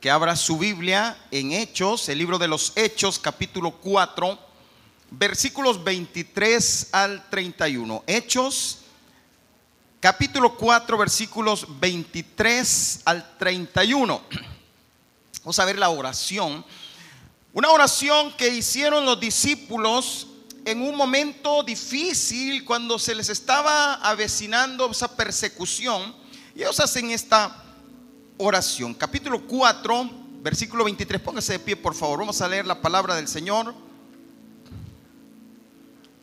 que abra su Biblia en Hechos, el libro de los Hechos, capítulo 4, versículos 23 al 31. Hechos, capítulo 4, versículos 23 al 31. Vamos a ver la oración. Una oración que hicieron los discípulos en un momento difícil cuando se les estaba avecinando esa persecución. Y ellos hacen esta oración. Capítulo 4, versículo 23. Póngase de pie, por favor. Vamos a leer la palabra del Señor.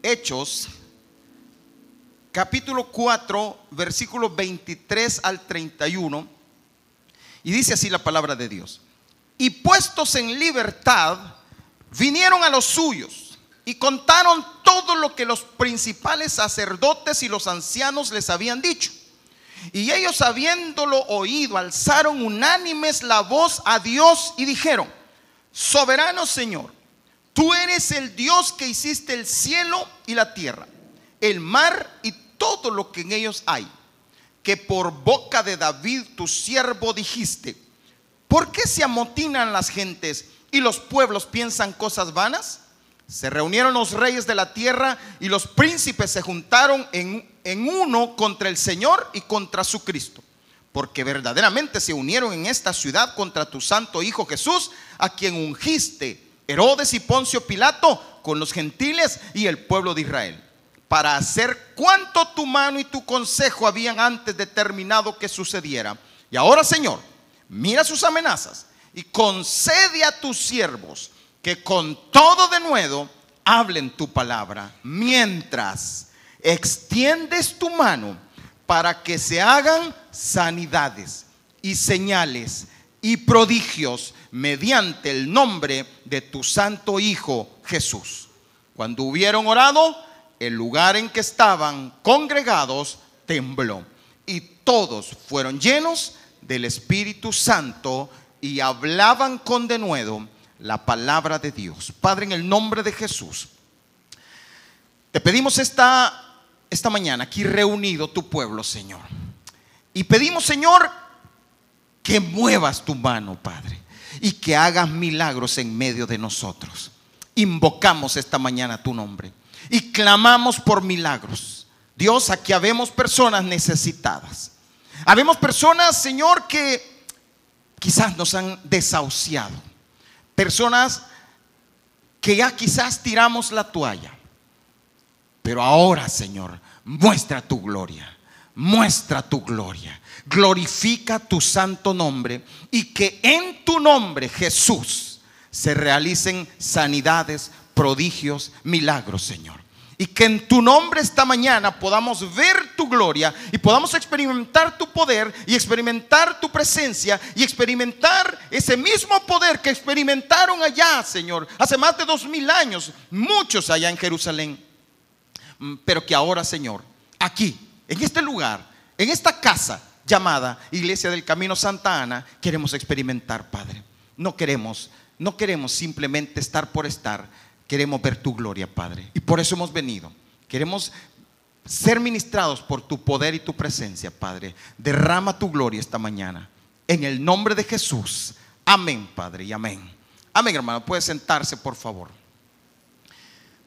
Hechos, capítulo 4, versículo 23 al 31. Y dice así la palabra de Dios. Y puestos en libertad, vinieron a los suyos y contaron todo lo que los principales sacerdotes y los ancianos les habían dicho. Y ellos habiéndolo oído, alzaron unánimes la voz a Dios y dijeron, soberano Señor, tú eres el Dios que hiciste el cielo y la tierra, el mar y todo lo que en ellos hay, que por boca de David tu siervo dijiste, ¿por qué se amotinan las gentes y los pueblos piensan cosas vanas? Se reunieron los reyes de la tierra y los príncipes se juntaron en, uno contra el Señor y contra su Cristo. Porque verdaderamente se unieron en esta ciudad contra tu santo Hijo Jesús, a quien ungiste Herodes y Poncio Pilato con los gentiles y el pueblo de Israel, para hacer cuanto tu mano y tu consejo habían antes determinado que sucediera. Y ahora, Señor, mira sus amenazas y concede a tus siervos que con todo de nuevo hablen tu palabra, mientras extiendes tu mano para que se hagan sanidades y señales y prodigios mediante el nombre de tu santo Hijo Jesús. Cuando hubieron orado, el lugar en que estaban congregados tembló y todos fueron llenos del Espíritu Santo y hablaban con denuedo la palabra de Dios. Padre, en el nombre de Jesús, te pedimos esta, esta mañana aquí reunido tu pueblo, Señor. Y pedimos, Señor, que muevas tu mano, Padre, y que hagas milagros en medio de nosotros. Invocamos esta mañana tu nombre y clamamos por milagros. Dios, aquí habemos personas necesitadas. Habemos personas, Señor, que quizás nos han desahuciado personas que ya quizás tiramos la toalla. Pero ahora, Señor, muestra tu gloria. Muestra tu gloria. Glorifica tu santo nombre y que en tu nombre, Jesús, se realicen sanidades, prodigios, milagros, Señor. Y que en tu nombre esta mañana podamos ver tu gloria y podamos experimentar tu poder y experimentar tu presencia y experimentar ese mismo poder que experimentaron allá, Señor, hace más de dos mil años, muchos allá en Jerusalén. Mm, pero que ahora, Señor, aquí, en este lugar, en esta casa llamada Iglesia del Camino Santa Ana, queremos experimentar, Padre. No queremos, no queremos simplemente estar por estar queremos ver tu gloria, Padre. Y por eso hemos venido. Queremos ser ministrados por tu poder y tu presencia, Padre. Derrama tu gloria esta mañana. En el nombre de Jesús. Amén, Padre, y amén. Amén, hermano. Puede sentarse, por favor.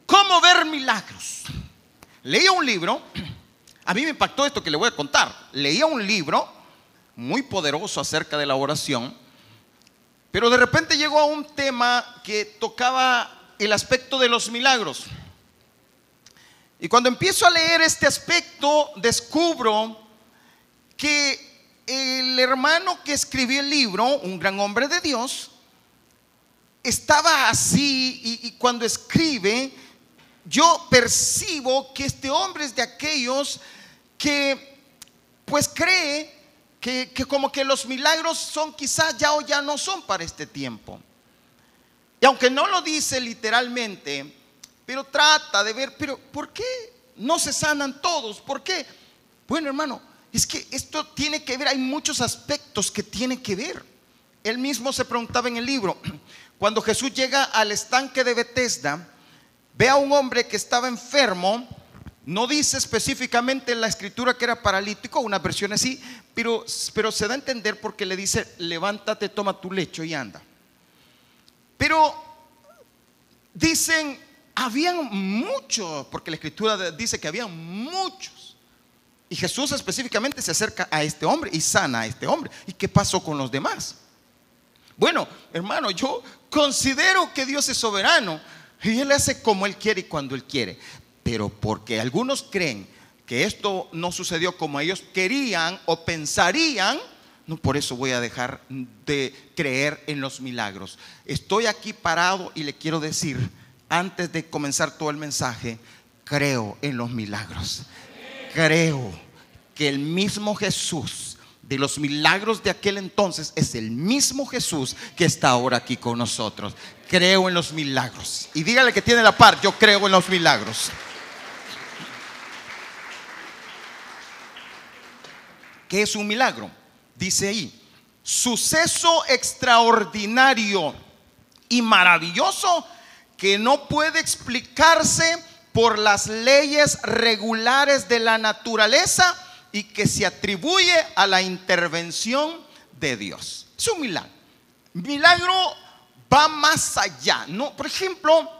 ¿Cómo ver milagros? Leía un libro. A mí me impactó esto que le voy a contar. Leía un libro muy poderoso acerca de la oración. Pero de repente llegó a un tema que tocaba el aspecto de los milagros. Y cuando empiezo a leer este aspecto, descubro que el hermano que escribió el libro, un gran hombre de Dios, estaba así y, cuando escribe, yo percibo que este hombre es de aquellos que pues cree que, que como que los milagros son quizás ya o ya no son para este tiempo. Y aunque no lo dice literalmente, pero trata de ver, pero ¿por qué no se sanan todos? ¿Por qué? Bueno, hermano, es que esto tiene que ver, hay muchos aspectos que tienen que ver. Él mismo se preguntaba en el libro, cuando Jesús llega al estanque de Bethesda, ve a un hombre que estaba enfermo No dice específicamente en la escritura que era paralítico, una versión así, pero, pero se da a entender porque le dice, levántate, toma tu lecho y anda. Pero dicen, habían muchos, porque la escritura dice que habían muchos. Y Jesús específicamente se acerca a este hombre y sana a este hombre. ¿Y qué pasó con los demás? Bueno, hermano, yo considero que Dios es soberano y Él hace como Él quiere y cuando Él quiere. Pero porque algunos creen que esto no sucedió como ellos querían o pensarían, no por eso voy a dejar de creer en los milagros. Estoy aquí parado y le quiero decir, antes de comenzar todo el mensaje, creo en los milagros. Creo que el mismo Jesús de los milagros de aquel entonces es el mismo Jesús que está ahora aquí con nosotros. Creo en los milagros. Y dígale que tiene la par, yo creo en los milagros. ¿Qué es un milagro? Dice ahí, suceso extraordinario y maravilloso que no puede explicarse por las leyes regulares de la naturaleza y que se atribuye a la intervención de Dios. Es un milagro. Milagro va más allá. ¿no? Por ejemplo,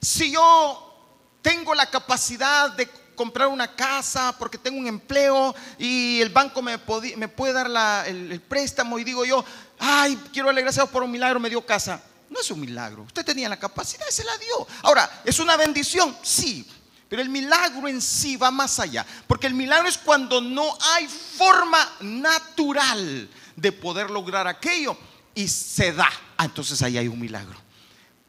si yo tengo la capacidad de comprar una casa porque tengo un empleo y el banco me, puede dar el, préstamo y digo yo, ay, quiero alegrar por un milagro, me dio casa. No es un milagro. Usted tenía la capacidad y se la dio. Ahora, ¿es una bendición? Sí. Pero el milagro en sí va más allá. Porque el milagro es cuando no hay forma natural de poder lograr aquello y se da. Ah, entonces ahí hay un milagro.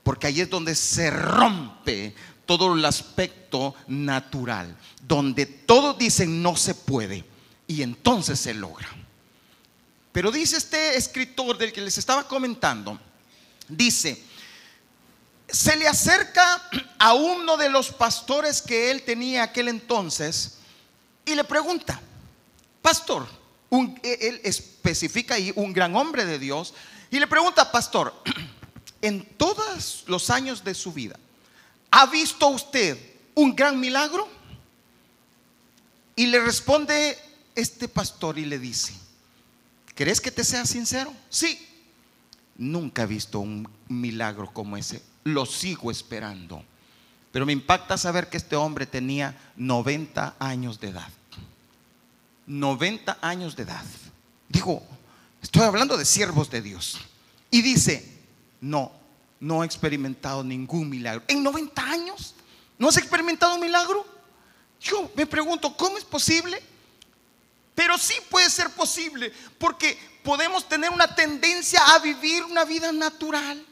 Porque ahí es donde se rompe todo el aspecto natural, donde todos dicen no se puede y entonces se logra. Pero dice este escritor del que les estaba comentando, dice, se le acerca a uno de los pastores que él tenía aquel entonces y le pregunta, pastor, e, él especifica ahí un gran hombre de Dios, y le pregunta, pastor, en todos los años de su vida, ¿Ha visto usted un gran milagro? Y le responde este pastor y le dice, ¿crees que te sea sincero? Sí, nunca he visto un milagro como ese, lo sigo esperando. Pero me impacta saber que este hombre tenía 90 años de edad. 90 años de edad. Digo, estoy hablando de siervos de Dios. Y dice, no, no ha experimentado ningún milagro. En 90 años, ¿no has experimentado un milagro? Yo me pregunto, ¿cómo es posible? Pero sí puede ser posible, porque podemos tener una tendencia a vivir una vida natural.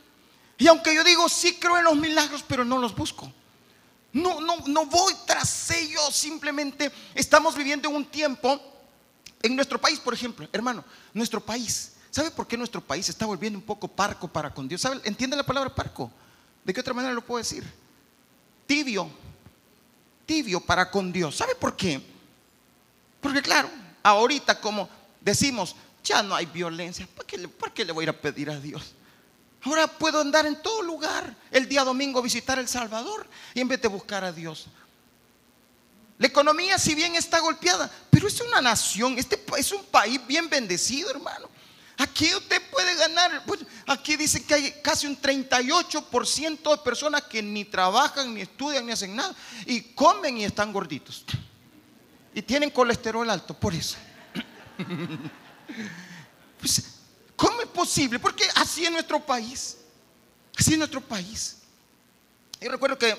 Y aunque yo digo, sí creo en los milagros, pero no los busco. No, no, no voy tras ellos, simplemente estamos viviendo en un tiempo, en nuestro país, por ejemplo, hermano, nuestro país ¿Sabe por qué nuestro país está volviendo un poco parco para con Dios? ¿Sabe? ¿Entiende la palabra parco? ¿De qué otra manera lo puedo decir? Tibio. Tibio para con Dios. ¿Sabe por qué? Porque claro, ahorita como decimos, ya no hay violencia, ¿por qué, le, ¿por qué le voy a ir a pedir a Dios? Ahora puedo andar en todo lugar, el día domingo visitar El Salvador y en vez de buscar a Dios. La economía si bien está golpeada, pero es una nación, este es un país bien bendecido, hermano. Aquí usted puede ganar, pues, aquí dice que hay casi un 38% de personas que ni trabajan, ni estudian, ni hacen nada, y comen y están gorditos. Y tienen colesterol alto, por eso. Pues, ¿cómo es posible? Porque así es nuestro país. Así es nuestro país. Yo recuerdo que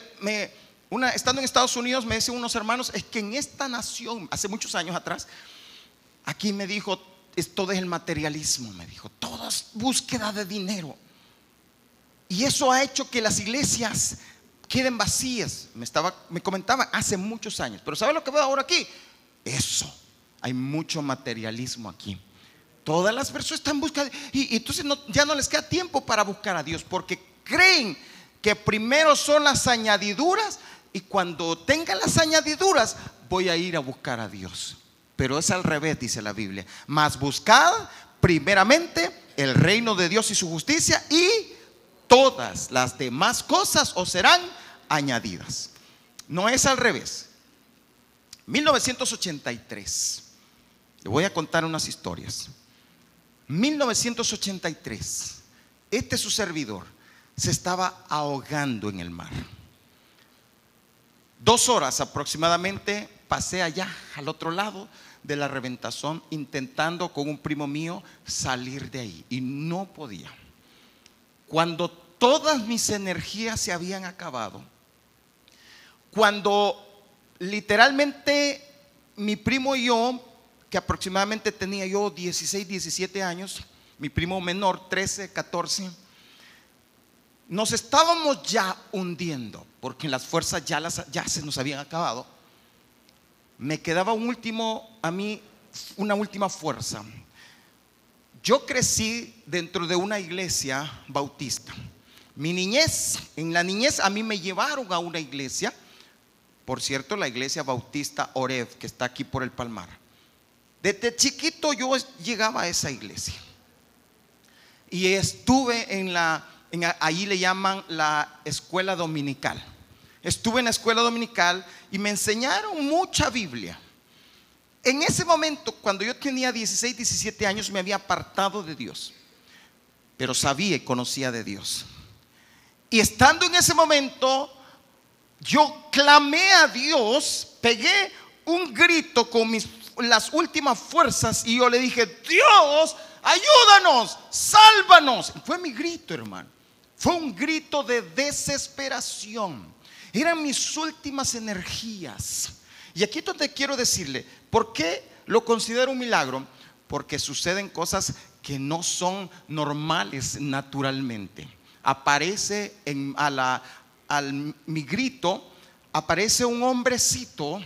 estando en Estados Unidos me decían unos hermanos, es que en esta nación, hace muchos años atrás, aquí me dijo, es, todo es el materialismo, me dijo. Todo es búsqueda de dinero. Y eso ha hecho que las iglesias queden vacías. Me, estaba, me comentaban hace muchos años. Pero ¿sabe lo que veo ahora aquí? Eso. Hay mucho materialismo aquí. Todas las personas están buscando. Y, y entonces ya no les queda tiempo para buscar a Dios. Porque creen que primero son las añadiduras. Y cuando tengan las añadiduras, voy a ir a buscar a Dios. Pero es al revés, dice la Biblia. Mas buscad primeramente el reino de Dios y su justicia y todas las demás cosas os serán añadidas. No es al revés. 1983. Le voy a contar unas historias. 1983. Este su servidor se estaba ahogando en el mar. Dos horas aproximadamente pasé allá, al otro lado de la reventazón, intentando con un primo mío salir de ahí. Y no podía. Cuando todas mis energías se habían acabado, cuando literalmente mi primo y yo, que aproximadamente tenía yo 16, 17 años, mi primo menor 13, 14, nos estábamos ya hundiendo, porque las fuerzas ya, ya se nos habían acabado. Me quedaba un último, a mí, una última fuerza. Yo crecí dentro de una iglesia bautista. Mi niñez, en la niñez a mí me llevaron a una iglesia, por cierto, la iglesia bautista Oreb, que está aquí por el Palmar. Desde chiquito yo llegaba a esa iglesia. Y estuve en la ahí le llaman la escuela dominical. Estuve en la escuela dominical y me enseñaron mucha Biblia. En ese momento, cuando yo tenía 16, 17 años, me había apartado de Dios, pero sabía y conocía de Dios. Y estando en ese momento, yo clamé a Dios, pegué un grito con mis, las últimas fuerzas y yo le dije, Dios, ayúdanos, sálvanos. Fue mi grito, hermano. Fue un grito de desesperación. Eran mis últimas energías. Y aquí es donde quiero decirle, ¿por qué lo considero un milagro? Porque suceden cosas que no son normales naturalmente. Aparece en, a la, al mi grito, aparece un hombrecito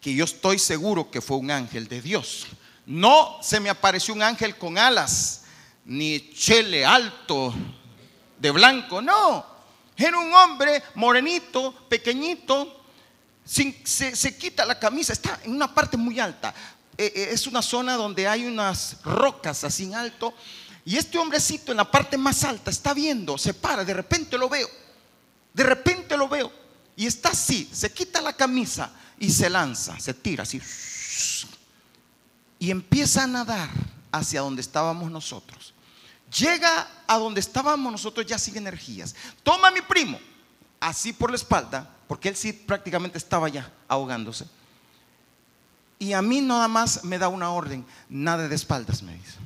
que yo estoy seguro que fue un ángel de Dios. No se me apareció un ángel con alas, ni chele alto, de blanco, no. Era un hombre morenito, pequeñito, se, quita la camisa, está en una parte muy alta. Eh, eh, es una zona donde hay unas rocas así en alto. Y este hombrecito en la parte más alta está viendo, se para, de repente lo veo. De repente lo veo. Y está así, se quita la camisa y se lanza, se tira así. Y empieza a nadar hacia donde estábamos nosotros. Llega a donde estábamos nosotros ya sin energías. Toma a mi primo, así por la espalda, porque él sí prácticamente estaba ya ahogándose. Y a mí nada más me da una orden, nada de espaldas, me dice.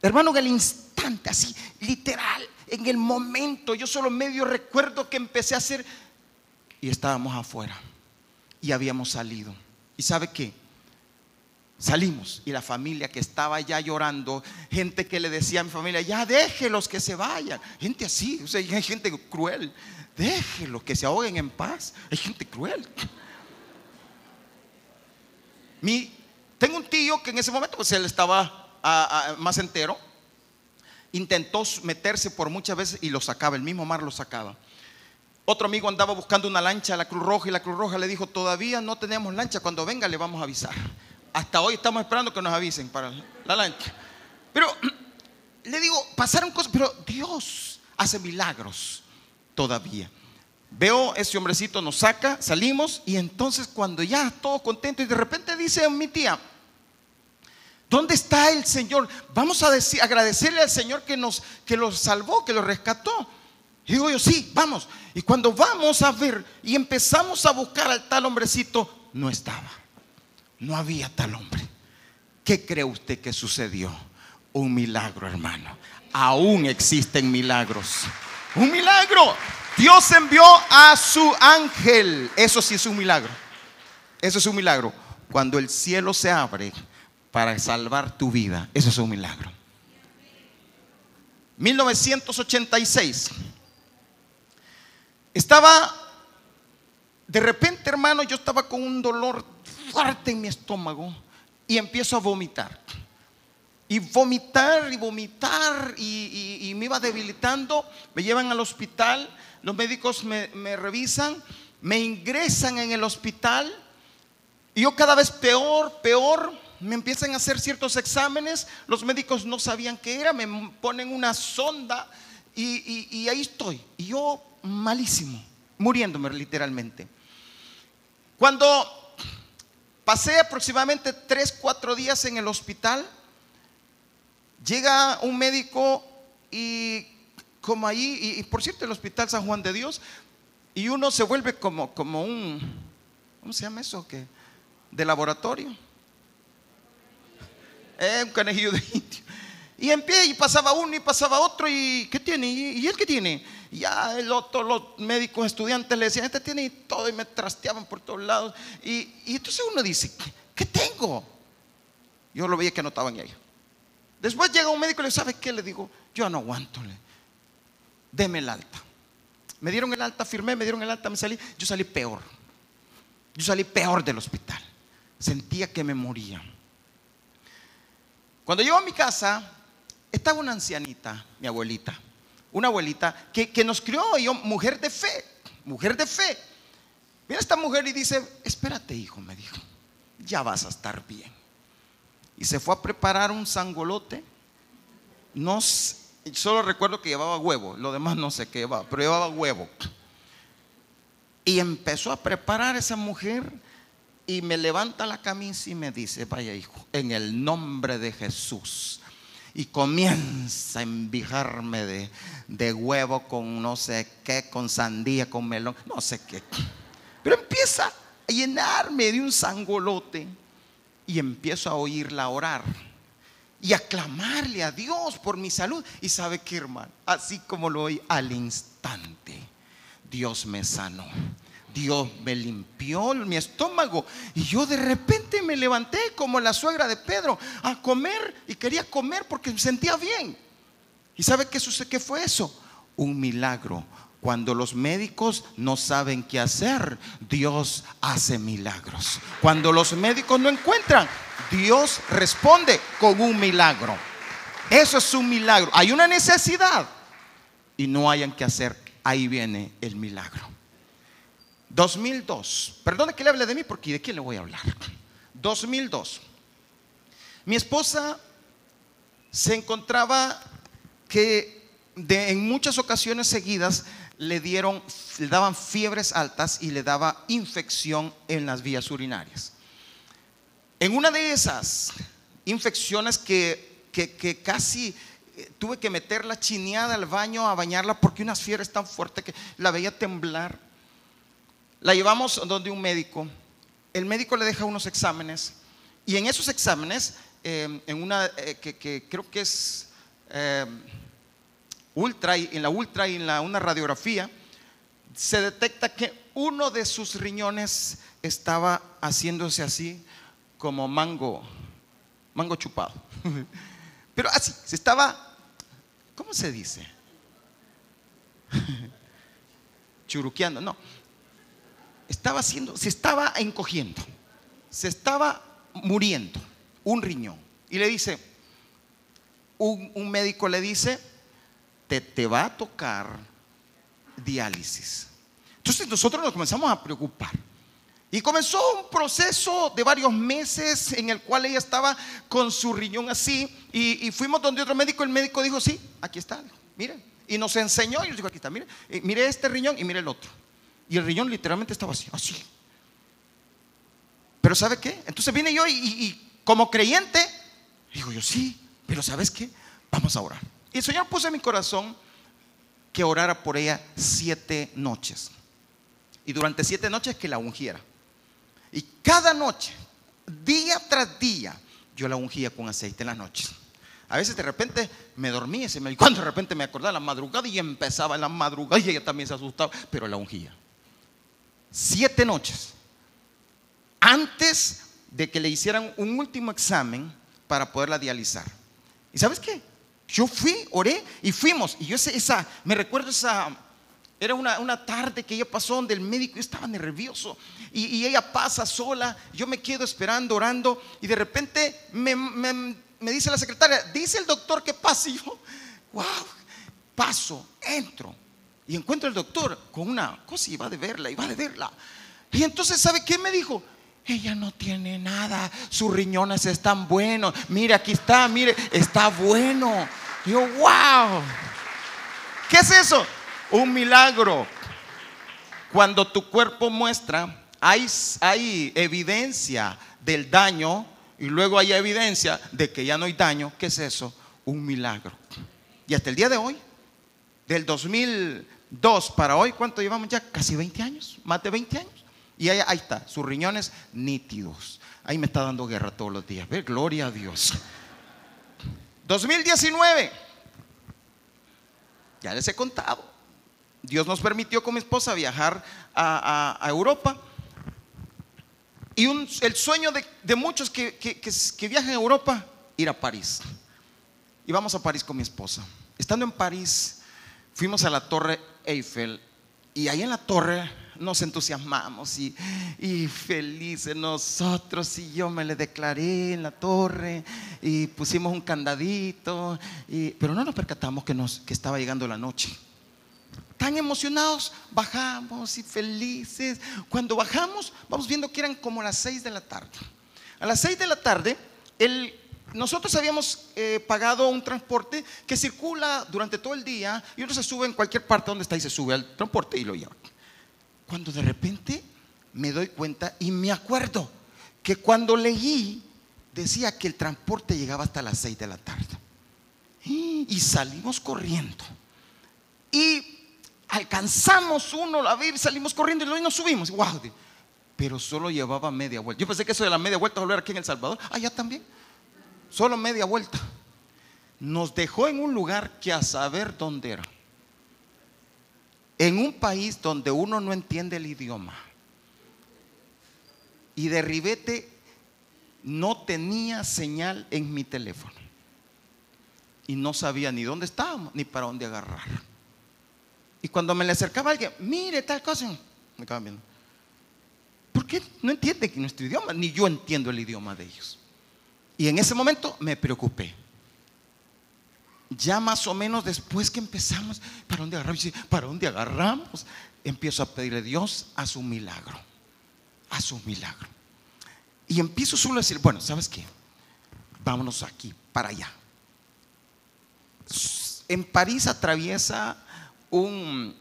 Hermano, en el instante, así, literal, en el momento, yo solo medio recuerdo que empecé a hacer, y estábamos afuera, y habíamos salido. ¿Y sabe qué? Salimos y la familia que estaba ya llorando, gente que le decía a mi familia, ya déjelos que se vayan. Gente así, o sea, hay gente cruel. Déjelos que se ahoguen en paz. Hay gente cruel. Mi, tengo un tío que en ese momento pues él estaba más entero. Intentó meterse por muchas veces y lo sacaba, el mismo mar lo sacaba. Otro amigo andaba buscando una lancha a la Cruz Roja y la Cruz Roja le dijo, todavía no tenemos lancha, cuando venga le vamos a avisar. Hasta hoy estamos esperando que nos avisen para la lancha. Pero le digo, pasaron cosas, pero Dios hace milagros todavía. Veo ese hombrecito, nos saca, salimos y entonces cuando ya todos contentos y de repente dice mi tía, ¿dónde está el Señor? Vamos a decir, agradecerle al Señor que nos que los salvó, que los rescató. Y digo yo, sí, vamos. Y cuando vamos a ver y empezamos a buscar al tal hombrecito, no estaba. No había tal hombre. ¿Qué cree usted que sucedió? Un milagro, hermano. Aún existen milagros. Un milagro. Dios envió a su ángel. Eso sí es un milagro. Eso es un milagro. Cuando el cielo se abre para salvar tu vida, eso es un milagro. 1986. Estaba, de repente hermano, yo estaba con un dolor fuerte en mi estómago y empiezo a vomitar. Y vomitar y vomitar y, me iba debilitando. Me llevan al hospital, los médicos me, revisan, me ingresan en el hospital y yo cada vez peor, peor, me empiezan a hacer ciertos exámenes, los médicos no sabían qué era, me ponen una sonda y, y, ahí estoy. Y yo malísimo, muriéndome literalmente. Cuando pasé aproximadamente 3, 4 días en el hospital, llega un médico y como ahí, y, por cierto el hospital San Juan de Dios, y uno se vuelve como, como un, ¿cómo se llama eso? que De laboratorio. Eh, un canejillo de indio. Y en pie, y pasaba uno y pasaba otro, y ¿qué tiene? ¿Y, él qué tiene? Ya el otro, los médicos estudiantes le decían, este tiene todo, y me trasteaban por todos lados. Y, entonces uno dice, ¿qué, tengo? Yo lo veía que anotaban ahí. Después llega un médico y le dice, ¿sabe qué? Le digo, yo no aguanto, deme el alta. Me dieron el alta, firmé, me dieron el alta, me salí. Yo salí peor. Yo salí peor del hospital. Sentía que me moría. Cuando llego a mi casa, estaba una ancianita, mi abuelita, una abuelita que, nos crió, yo, mujer de fe, mujer de fe. Viene esta mujer y dice, espérate hijo, me dijo, ya vas a estar bien. Y se fue a preparar un sangolote. No, solo recuerdo que llevaba huevo, lo demás no sé qué llevaba, pero llevaba huevo. Y empezó a preparar esa mujer y me levanta la camisa y me dice, vaya hijo, en el nombre de Jesús, y comienza a envijarme de, de, huevo con no sé qué, con sandía, con melón, no sé qué. Pero empieza a llenarme de un sangolote y empiezo a oírla orar y a clamarle a Dios por mi salud. Y sabe qué, hermano, así como lo oí al instante, Dios me sanó. Dios me limpió mi estómago y yo de repente me levanté como la suegra de Pedro a comer y quería comer porque me sentía bien. ¿Y sabe qué, qué fue eso? Un milagro. Cuando los médicos no saben qué hacer, Dios hace milagros. Cuando los médicos no encuentran, Dios responde con un milagro. Eso es un milagro. Hay una necesidad y no hayan que hacer. Ahí viene el milagro. 2002. Perdone que le hable de mí porque de quién le voy a hablar. 2002. Mi esposa se encontraba que en muchas ocasiones seguidas le dieron, le daban fiebres altas y le daba infección en las vías urinarias. En una de esas infecciones que, que, casi eh, tuve que meterla chineada al baño a bañarla porque unas fiebres tan fuertes que la veía temblar. La llevamos donde un médico. El médico le deja unos exámenes y en esos exámenes, em, en una eh, que, creo que es em, ultra, en la ultra y en la, una radiografía, se detecta que uno de sus riñones estaba haciéndose así como mango, mango chupado. Pero así, se estaba, ¿cómo se dice? Churuqueando, no estaba haciendo, se estaba encogiendo, se estaba muriendo un riñón. Y le dice, un, médico le dice, te, te va a tocar diálisis. Entonces nosotros nos comenzamos a preocupar. Y comenzó un proceso de varios meses en el cual ella estaba con su riñón así. Y, fuimos donde otro médico. El médico dijo: Sí, aquí está. Mire. Y nos enseñó. Y nos dijo: Aquí está. Mire, eh, mire este riñón y mire el otro. Y el riñón literalmente estaba así, así. Pero ¿sabe qué? Entonces vine yo y, como creyente, digo yo, sí, pero ¿sabes qué? Vamos a orar. Y el Señor puso en mi corazón que orara por ella siete noches. Y durante siete noches que la ungiera. Y cada noche, día tras día, yo la ungía con aceite en las noches. A veces de repente me dormía y cuando de repente me acordaba la madrugada y empezaba la madrugada y ella también se asustaba, pero la ungía siete noches antes de que le hicieran un último examen para poderla dializar. ¿Y sabes qué? Yo fui, oré y fuimos. Y yo esa, me recuerdo esa, era una, tarde que ella pasó donde el médico estaba nervioso. Y, ella pasa sola, yo me quedo esperando, orando. Y de repente me, me dice la secretaria, dice el doctor que pase. Y yo, wow, paso, entro y encuentro al doctor con una cosa y va de verla, y va de verla. Y entonces, ¿sabe qué me dijo? Ella no tiene nada, sus riñones están buenos. Mire, aquí está, mire, está bueno. Y yo, wow. ¿Qué es eso? Un milagro. Cuando tu cuerpo muestra, hay, hay evidencia del daño y luego hay evidencia de que ya no hay daño. ¿Qué es eso? Un milagro. Y hasta el día de hoy, del 2002 para hoy, ¿cuánto llevamos ya? Casi 20 años, más de 20 años. Y ahí, ahí está, sus riñones nítidos. Ahí me está dando guerra todos los días. Ve, gloria a Dios. 2019. Ya les he contado. Dios nos permitió con mi esposa viajar a, Europa. Y el sueño de, muchos que, que, viajan a Europa, ir a París. Y vamos a París con mi esposa. Estando en París, fuimos a la Torre Eiffel. Y ahí en la torre nos entusiasmamos y, felices nosotros. Y yo me le declaré en la torre y pusimos un candadito. pero no nos percatamos que, nos, que estaba llegando la noche. Tan emocionados, bajamos y felices. Cuando bajamos, vamos viendo que eran como las seis de la tarde. A las seis de la tarde, nosotros habíamos eh, pagado un transporte que circula durante todo el día y uno se sube en cualquier parte donde está y se sube al transporte y lo lleva. Cuando de repente me doy cuenta y me acuerdo que cuando leí decía que el transporte llegaba hasta las 6 de la tarde. Y salimos corriendo. Y alcanzamos uno a ver, salimos corriendo y nos subimos. Wow, pero solo llevaba media vuelta. Yo pensé que eso de la media vuelta volver aquí en El Salvador. Allá también. Solo media vuelta. Nos dejó en un lugar que a saber dónde era en un país donde uno no entiende el idioma. Y de ribete no tenía señal en mi teléfono. Y no sabía ni dónde estábamos ni para dónde agarrar. Y cuando me le acercaba alguien, mire tal cosa, me viendo. ¿Por qué no entiende nuestro idioma? Ni yo entiendo el idioma de ellos. Y en ese momento me preocupé ya más o menos después que empezamos, ¿para dónde agarramos? ¿Para dónde agarramos? Empiezo a pedirle a Dios a su milagro, a su milagro. Y empiezo solo a decir, bueno, ¿sabes qué? Vámonos aquí, para allá. En París atraviesa un,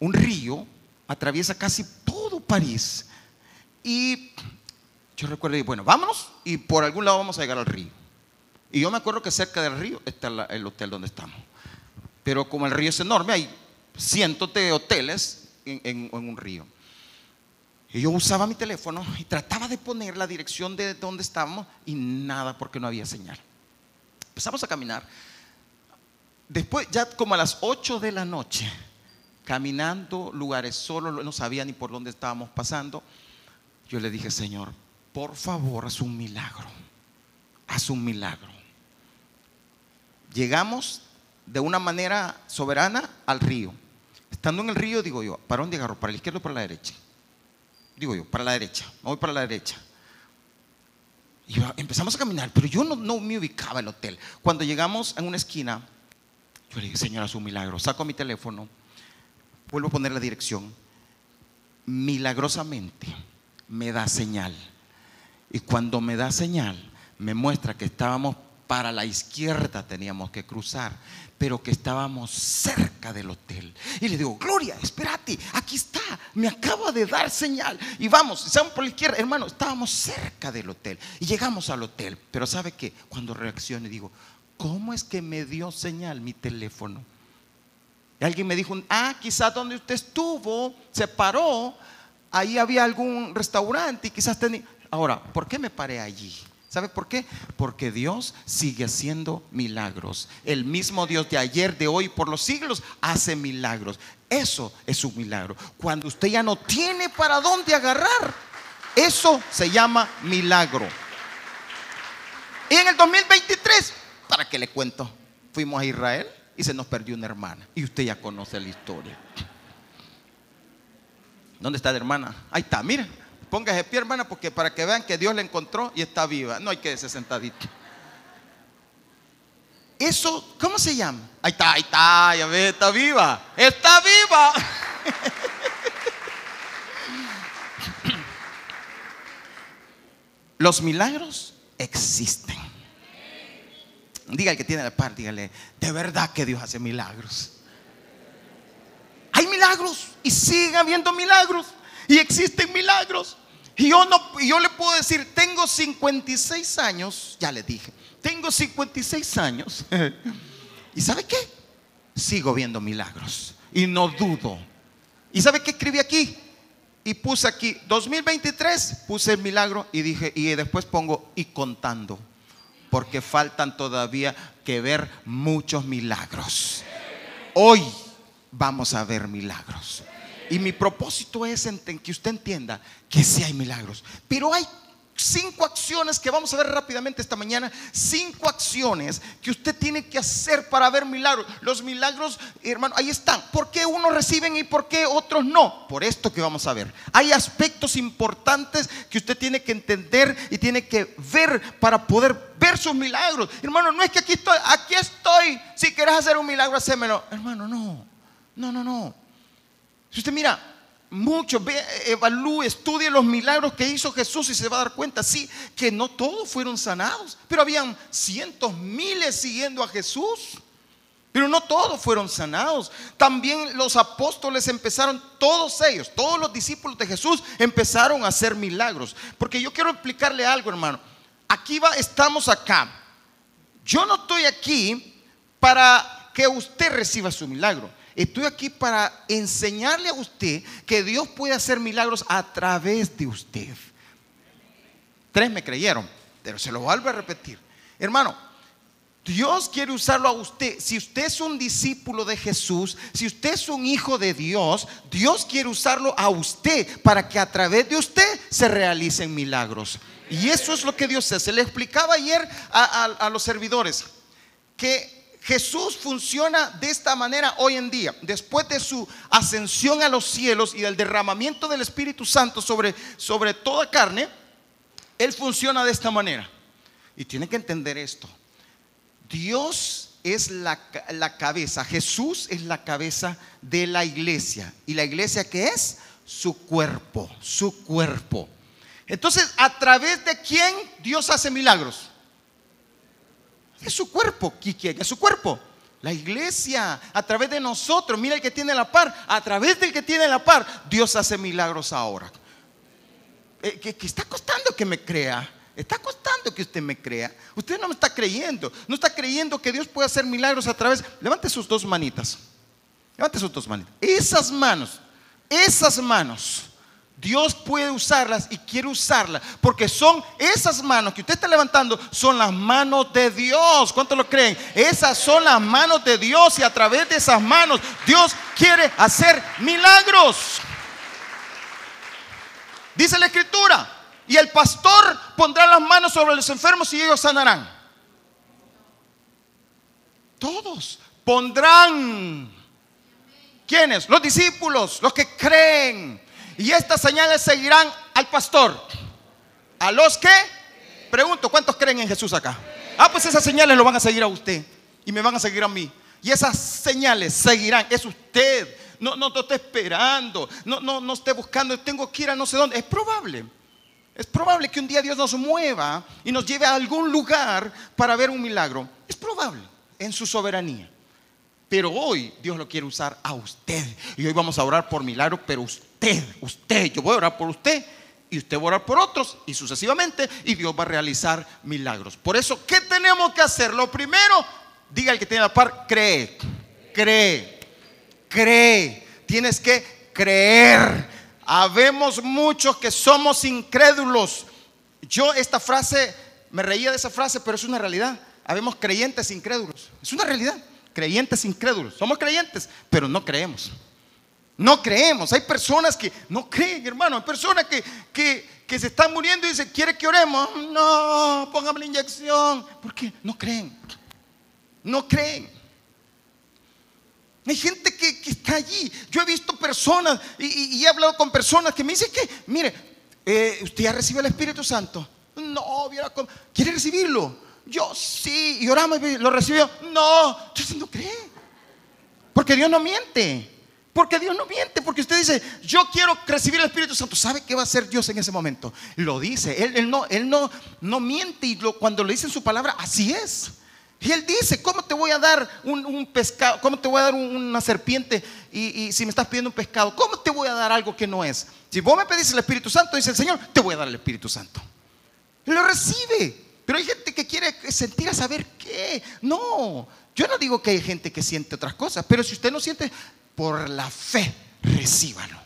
un río, atraviesa casi todo París. Y yo recuerdo, bueno, vámonos y por algún lado vamos a llegar al río. Y yo me acuerdo que cerca del río está el hotel donde estamos. Pero como el río es enorme, hay cientos de hoteles en, un río. Y yo usaba mi teléfono y trataba de poner la dirección de donde estábamos y nada porque no había señal. Empezamos a caminar. Después, ya como a las 8 de la noche, caminando lugares solo, no sabía ni por dónde estábamos pasando, yo le dije, Señor, por favor, haz un milagro. Haz un milagro. Llegamos de una manera soberana al río. Estando en el río, digo yo, ¿para dónde agarro? ¿Para la izquierda o para la derecha? Digo yo, para la derecha, me voy para la derecha. Y empezamos a caminar, pero yo no, me ubicaba el hotel. Cuando llegamos en una esquina, yo le dije, Señor, su milagro. Saco mi teléfono, vuelvo a poner la dirección. Milagrosamente me da señal. Y cuando me da señal, me muestra que estábamos para la izquierda teníamos que cruzar, pero que estábamos cerca del hotel. Y le digo, Gloria, espérate, aquí está, me acaba de dar señal. Y vamos, estamos por la izquierda, hermano, estábamos cerca del hotel. Y llegamos al hotel, pero ¿sabe qué? Cuando reaccioné digo, ¿cómo es que me dio señal mi teléfono? Y alguien me dijo, ah, quizás donde usted estuvo, se paró, ahí había algún restaurante y quizás tenía... Ahora, ¿por qué me paré allí? ¿Sabe por qué? Porque Dios sigue haciendo milagros. El mismo Dios de ayer, de hoy, por los siglos, hace milagros. Eso es un milagro. Cuando usted ya no tiene para dónde agarrar, eso se llama milagro. Y en el 2023, ¿para qué le cuento? Fuimos a Israel y se nos perdió una hermana. Y usted ya conoce la historia. ¿Dónde está la hermana? Ahí está, mira. Póngase pie, hermana, porque para que vean que Dios la encontró y está viva. No hay que quedarse sentadito. Eso, ¿cómo se llama? Ahí está, ahí está, ya ve, está viva. Está viva. Los milagros existen. Diga el que tiene la par, dígale, de verdad que Dios hace milagros. Hay milagros y siguen habiendo milagros. Y existen milagros. Y yo, no, yo le puedo decir, tengo 56 años, ya le dije, tengo 56 años. ¿Y sabe qué? Sigo viendo milagros. Y no dudo. ¿Y sabe qué escribí aquí? Y puse aquí, 2023, puse el milagro y dije, y después pongo, y contando. Porque faltan todavía que ver muchos milagros. Hoy vamos a ver milagros. Y mi propósito es que usted entienda que sí hay milagros. Pero hay cinco acciones que vamos a ver rápidamente esta mañana. Cinco acciones que usted tiene que hacer para ver milagros. Los milagros, hermano, ahí están. ¿Por qué unos reciben y por qué otros no? Por esto que vamos a ver. Hay aspectos importantes que usted tiene que entender y tiene que ver para poder ver sus milagros. Hermano, no es que aquí estoy, aquí estoy. Si quieres hacer un milagro, hacémelo. Hermano, no. No, no, no. Si usted mira, mucho, ve, evalúe, estudie los milagros que hizo Jesús y se va a dar cuenta, sí, que no todos fueron sanados, pero habían cientos, miles siguiendo a Jesús. Pero no todos fueron sanados. También los apóstoles empezaron, todos ellos, todos los discípulos de Jesús empezaron a hacer milagros. Porque yo quiero explicarle algo, hermano. Aquí va, estamos acá. Yo no estoy aquí para que usted reciba su milagro. Estoy aquí para enseñarle a usted que Dios puede hacer milagros a través de usted. Tres me creyeron, pero se lo vuelvo a repetir. Hermano, Dios quiere usarlo a usted. Si usted es un discípulo de Jesús, si usted es un hijo de Dios, Dios quiere usarlo a usted para que a través de usted se realicen milagros. Y eso es lo que Dios hace. Le explicaba ayer a, a los servidores que Jesús funciona de esta manera hoy en día. Después de su ascensión a los cielos y del derramamiento del Espíritu Santo sobre, sobre toda carne, Él funciona de esta manera. Y tiene que entender esto. Dios es la, la cabeza, Jesús es la cabeza de la iglesia. ¿Y la iglesia qué es? Su cuerpo, su cuerpo. Entonces, ¿a través de quién Dios hace milagros? Es su cuerpo. ¿Quién es su cuerpo? La iglesia, a través de nosotros. Mira el que tiene la par. A través del que tiene la par, Dios hace milagros ahora. Eh, que, está costando que me crea. Está costando que usted me crea. Usted no me está creyendo. No está creyendo que Dios puede hacer milagros a través. Levante sus dos manitas. Levante sus dos manitas. Esas manos. Esas manos Dios puede usarlas y quiere usarlas porque son esas manos que usted está levantando, son las manos de Dios. ¿Cuántos lo creen? Esas son las manos de Dios y a través de esas manos Dios quiere hacer milagros. Dice la escritura, y el pastor pondrá las manos sobre los enfermos y ellos sanarán. Todos pondrán. ¿Quiénes? Los discípulos, los que creen y estas señales seguirán al pastor. ¿A los que? Pregunto, ¿cuántos creen en Jesús acá? Ah, pues esas señales lo van a seguir a usted y me van a seguir a mí. Y esas señales seguirán. Es usted. No, no, no esté esperando. No, no, no esté buscando. Tengo que ir a no sé dónde. Es probable. Es probable que un día Dios nos mueva y nos lleve a algún lugar para ver un milagro. Es probable en su soberanía. Pero hoy Dios lo quiere usar a usted. Y hoy vamos a orar por milagros, pero usted, usted, yo voy a orar por usted y usted va a orar por otros y sucesivamente y Dios va a realizar milagros. Por eso, ¿qué tenemos que hacer? Lo primero, diga el que tiene la par, cree, cree, cree. Tienes que creer. Habemos muchos que somos incrédulos. Yo esta frase, me reía de esa frase, pero es una realidad. Habemos creyentes incrédulos. Es una realidad creyentes incrédulos. Somos creyentes, pero no creemos. No creemos. Hay personas que no creen, hermano. Hay personas que, que, se están muriendo y dicen, ¿quiere que oremos? No, póngame la inyección. ¿Por qué? No creen. No creen. Hay gente que, está allí. Yo he visto personas y, he hablado con personas que me dicen que, mire, eh, ¿usted ya recibió el Espíritu Santo? No, ¿quiere recibirlo? Yo sí, y oramos y lo recibió. No, entonces no cree. Porque Dios no miente. Porque Dios no miente, porque usted dice, yo quiero recibir el Espíritu Santo. ¿Sabe qué va a hacer Dios en ese momento? Lo dice. Él, no, él no, no miente y cuando le dice en su palabra, así es. Y él dice, ¿cómo te voy a dar un, pescado? ¿Cómo te voy a dar una serpiente y, si me estás pidiendo un pescado? ¿Cómo te voy a dar algo que no es? Si vos me pedís el Espíritu Santo, dice el Señor, te voy a dar el Espíritu Santo. Lo recibe. Pero hay gente que quiere sentir a saber qué. No, yo no digo que hay gente que siente otras cosas, pero si usted no siente, por la fe, recíbalo.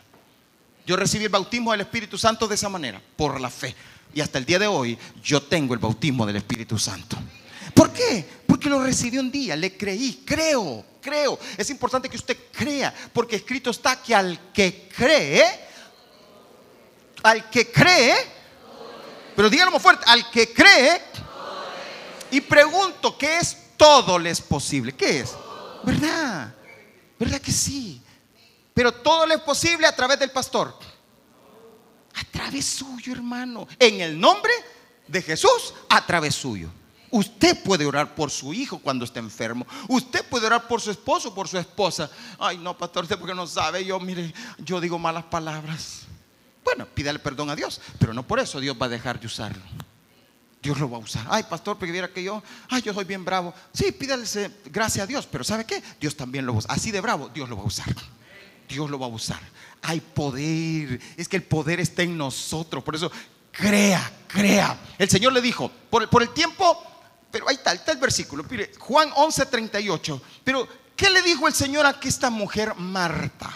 Yo recibí el bautismo del Espíritu Santo de esa manera, por la fe. Y hasta el día de hoy yo tengo el bautismo del Espíritu Santo. ¿Por qué? Porque lo recibí un día, le creí, creo, creo. Es importante que usted crea, porque escrito está que al que cree, al que cree, pero díganlo más fuerte, al que cree, y pregunto, ¿qué es todo le es posible? ¿Qué es? ¿Verdad? ¿Verdad que sí? Pero todo le es posible a través del pastor. A través suyo, hermano. En el nombre de Jesús, a través suyo. Usted puede orar por su hijo cuando está enfermo. Usted puede orar por su esposo, por su esposa. Ay, no, pastor, usted porque no sabe. Yo, mire, yo digo malas palabras. Bueno, pídale perdón a Dios, pero no por eso Dios va a dejar de usarlo. Dios lo va a usar. Ay, pastor, porque viera que yo, ay, yo soy bien bravo. Sí, pídale gracias a Dios, pero ¿sabe qué? Dios también lo va a. Así de bravo, Dios lo va a usar. Dios lo va a usar. Hay poder. Es que el poder está en nosotros. Por eso, crea, crea. El Señor le dijo, por, por el tiempo pero ahí está el versículo. Mire, Juan 11, 38. Pero, ¿qué le dijo el Señor a esta mujer Marta?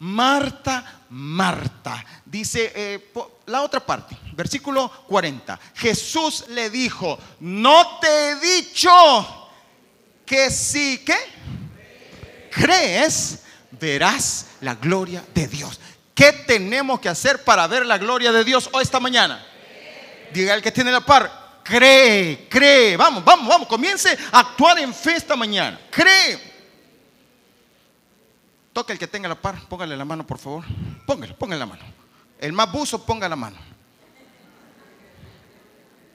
Marta, Marta. Dice eh, la otra parte, versículo 40. Jesús le dijo, no te he dicho que si, ¿qué? Crees, verás la gloria de Dios. ¿Qué tenemos que hacer para ver la gloria de Dios hoy esta mañana? Diga el que tiene la par, cree, cree. Vamos, vamos, vamos. Comience a actuar en fe esta mañana. Cree. Toca el que tenga la par, póngale la mano, por favor. Póngale, póngale la mano. El más buzo, ponga la mano.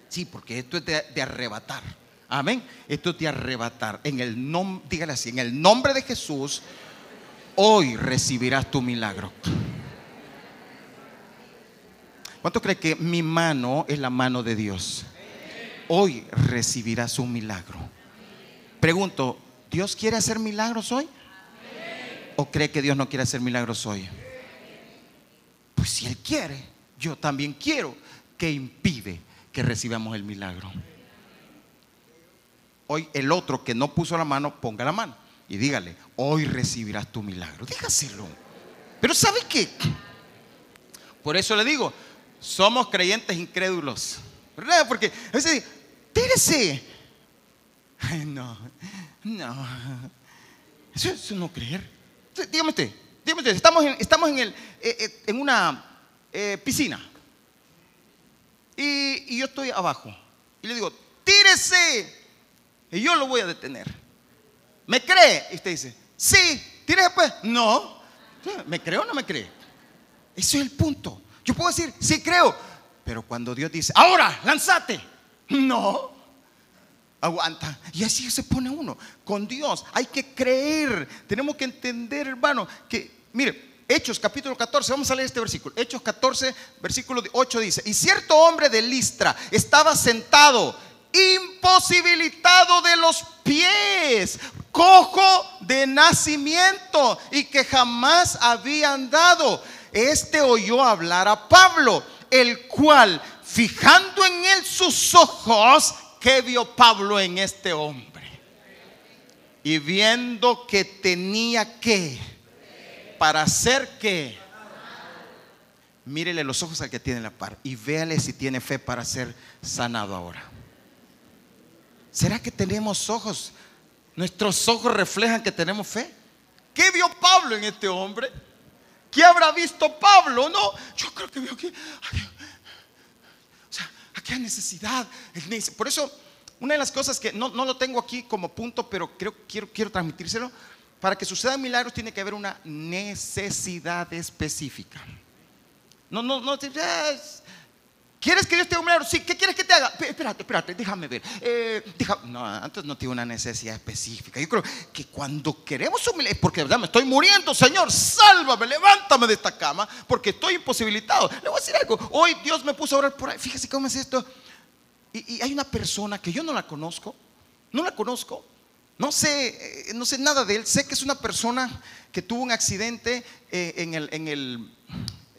Sí, porque esto es de, arrebatar. Amén. Esto es de arrebatar. En el nombre, dígale así, en el nombre de Jesús, hoy recibirás tu milagro. ¿Cuánto cree que mi mano es la mano de Dios? hoy recibirás un milagro. Pregunto, ¿Dios quiere hacer milagros hoy? ¿O cree que Dios no quiere hacer milagros hoy? Pues si Él quiere, yo también quiero. que impide recibamos el milagro? Hoy el otro que no puso la mano, ponga la mano y dígale, hoy recibirás tu milagro. Dígaselo. Pero ¿sabe qué? Por eso le digo, somos creyentes incrédulos. ¿Verdad? Porque a veces tírese. No, no. Eso es no creer. Dígame usted, dígame usted, estamos en, estamos en, el, eh, eh, en una eh, piscina. Y, yo estoy abajo. Y le digo, tírese. Y yo lo voy a detener. ¿Me cree? Y usted dice, sí, tírese pues. No. ¿Me cree o no me cree? Ese es el punto. Yo puedo decir, sí creo. Pero cuando Dios dice, ahora, lánzate. No. Aguanta. Y así se pone uno. Con Dios hay que creer. Tenemos que entender, hermano, que, mire, Hechos capítulo 14, vamos a leer este versículo. Hechos 14, versículo 8 dice, y cierto hombre de Listra estaba sentado, imposibilitado de los pies, cojo de nacimiento y que jamás había andado. Este oyó hablar a Pablo, el cual fijando en él sus ojos, ¿qué vio Pablo en este hombre? Y viendo que tenía que, para hacer que, mírele los ojos al que tiene la par y véale si tiene fe para ser sanado ahora. ¿Será que tenemos ojos? ¿Nuestros ojos reflejan que tenemos fe? ¿Qué vio Pablo en este hombre? ¿Qué habrá visto Pablo? No, yo creo que vio que qué necesidad. Por eso, una de las cosas que no, lo tengo aquí como punto, pero creo, quiero, quiero transmitírselo, para que sucedan milagros tiene que haber una necesidad específica. No, no, no, ¿Quieres que Dios te haga un milagro? Sí, ¿qué quieres que te haga? Espérate, espérate, déjame ver. Eh, no, antes no tiene una necesidad específica. Yo creo que cuando queremos un milagro, porque verdad me estoy muriendo, Señor, sálvame, levántame de esta cama, porque estoy imposibilitado. Le voy a decir algo. Hoy Dios me puso a orar por ahí. Fíjese cómo es esto. Y hay una persona que yo no la conozco, No la conozco. No sé, eh, no sé nada de él. Sé que es una persona que tuvo un accidente eh, en el, en el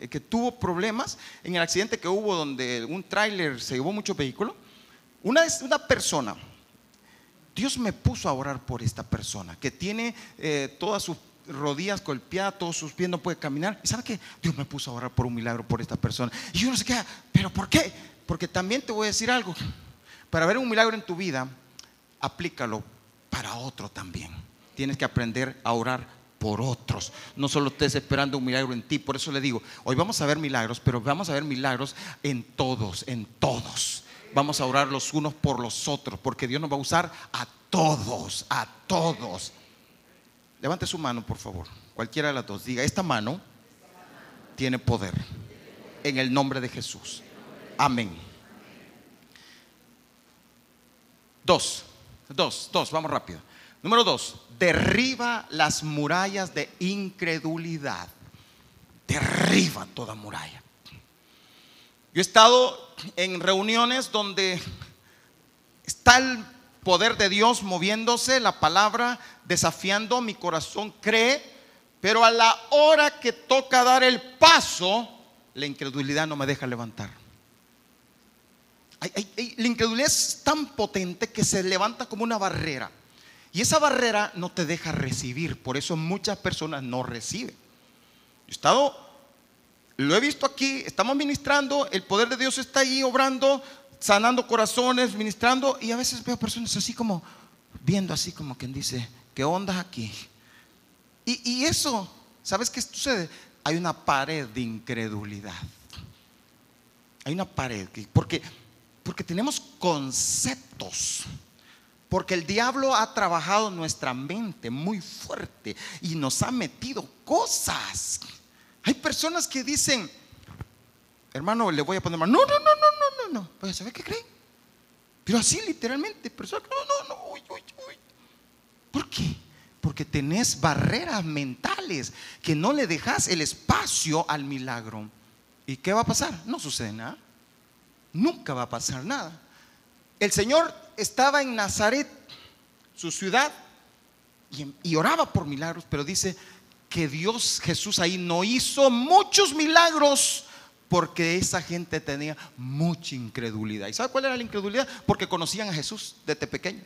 eh, que tuvo problemas en el accidente que hubo donde un tráiler se llevó mucho vehículo. Una, una persona, Dios me puso a orar por esta persona que tiene todas sus rodillas golpeadas, todos sus pies no puede caminar. ¿Y sabe qué? Dios me puso a orar por un milagro por esta persona. Y yo no sé qué, pero ¿por qué? Porque también te voy a decir algo. Para ver un milagro en tu vida, aplícalo para otro también. Tienes que aprender a orar por otros. No solo estés esperando un milagro en ti. Por eso le digo, hoy vamos a ver milagros, pero vamos a ver milagros en todos, en todos. Vamos a orar los unos por los otros, porque Dios nos va a usar a todos, a todos. Levante su mano, por favor. Cualquiera de las dos. Diga, esta mano tiene poder. En el nombre de Jesús. Amén. Dos. Dos, dos, vamos rápido. Número dos, derriba las murallas de incredulidad. Derriba toda muralla. Yo he estado en reuniones donde está el poder de Dios moviéndose, la palabra desafiando, mi corazón cree, pero a la hora que toca dar el paso, la incredulidad no me deja levantar la incredulidad es tan potente que se levanta como una barrera. Y esa barrera no te deja recibir. Por eso muchas personas no reciben. he estado, lo he visto aquí, estamos ministrando, el poder de Dios está ahí obrando, sanando corazones, ministrando. Y a veces veo personas así como, viendo así como quien dice, ¿qué onda aquí? Y eso, ¿sabes qué sucede? Hay una pared de incredulidad. Hay una pared, porque porque tenemos conceptos. Porque el diablo ha trabajado nuestra mente muy fuerte y nos ha metido cosas. Hay personas que dicen, hermano, le voy a poner mano. No, no, no, no, no, no, no. Pues, ¿sabe qué creen? Pero así literalmente, personas, no, no, no, uy, uy, uy. ¿Por qué? Porque tenés barreras mentales que no le dejas el espacio al milagro. ¿Y qué va a pasar? No sucede nada nunca va a pasar nada. El Señor estaba en Nazaret, su ciudad, y, oraba por milagros, pero dice que Dios, Jesús ahí no hizo muchos milagros porque esa gente tenía mucha incredulidad. ¿Y sabe cuál era la incredulidad? Porque conocían a Jesús desde pequeño.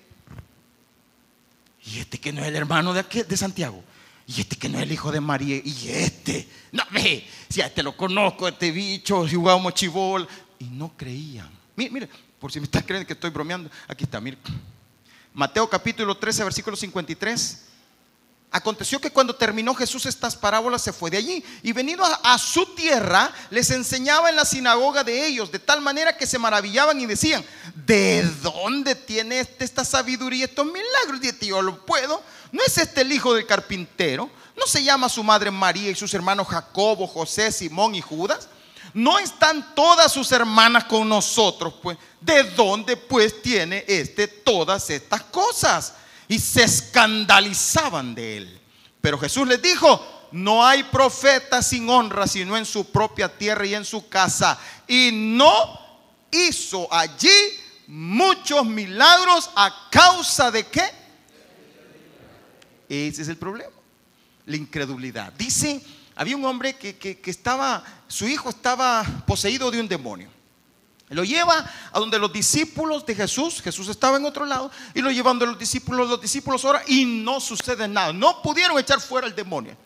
Y este que no es el hermano de, de Santiago. Y este que no es el hijo de María. Y este, no ve, si a este lo conozco, este bicho, si jugamos chivol, y no creían. Mire, mire, por si me está creyendo que estoy bromeando, aquí está, mire. Mateo capítulo 13, versículo 53. Aconteció que cuando terminó Jesús estas parábolas se fue de allí y venido a, su tierra les enseñaba en la sinagoga de ellos de tal manera que se maravillaban y decían, ¿de dónde tiene este, esta sabiduría, estos milagros? Y este yo lo puedo. ¿No es este el hijo del carpintero? ¿No se llama su madre María y sus hermanos Jacobo, José, Simón y Judas? No están todas sus hermanas con nosotros, pues, ¿de dónde pues tiene este todas estas cosas? Y se escandalizaban de él. Pero Jesús les dijo, no hay profeta sin honra sino en su propia tierra y en su casa. Y no hizo allí muchos milagros a causa de qué? Ese es el problema, la incredulidad. Dice había un hombre que, estaba, su hijo estaba poseído de un demonio. Lo lleva a donde los discípulos de Jesús, Jesús estaba en otro lado, y lo llevan donde los discípulos, los discípulos oran y no sucede nada. No pudieron echar fuera el demonio.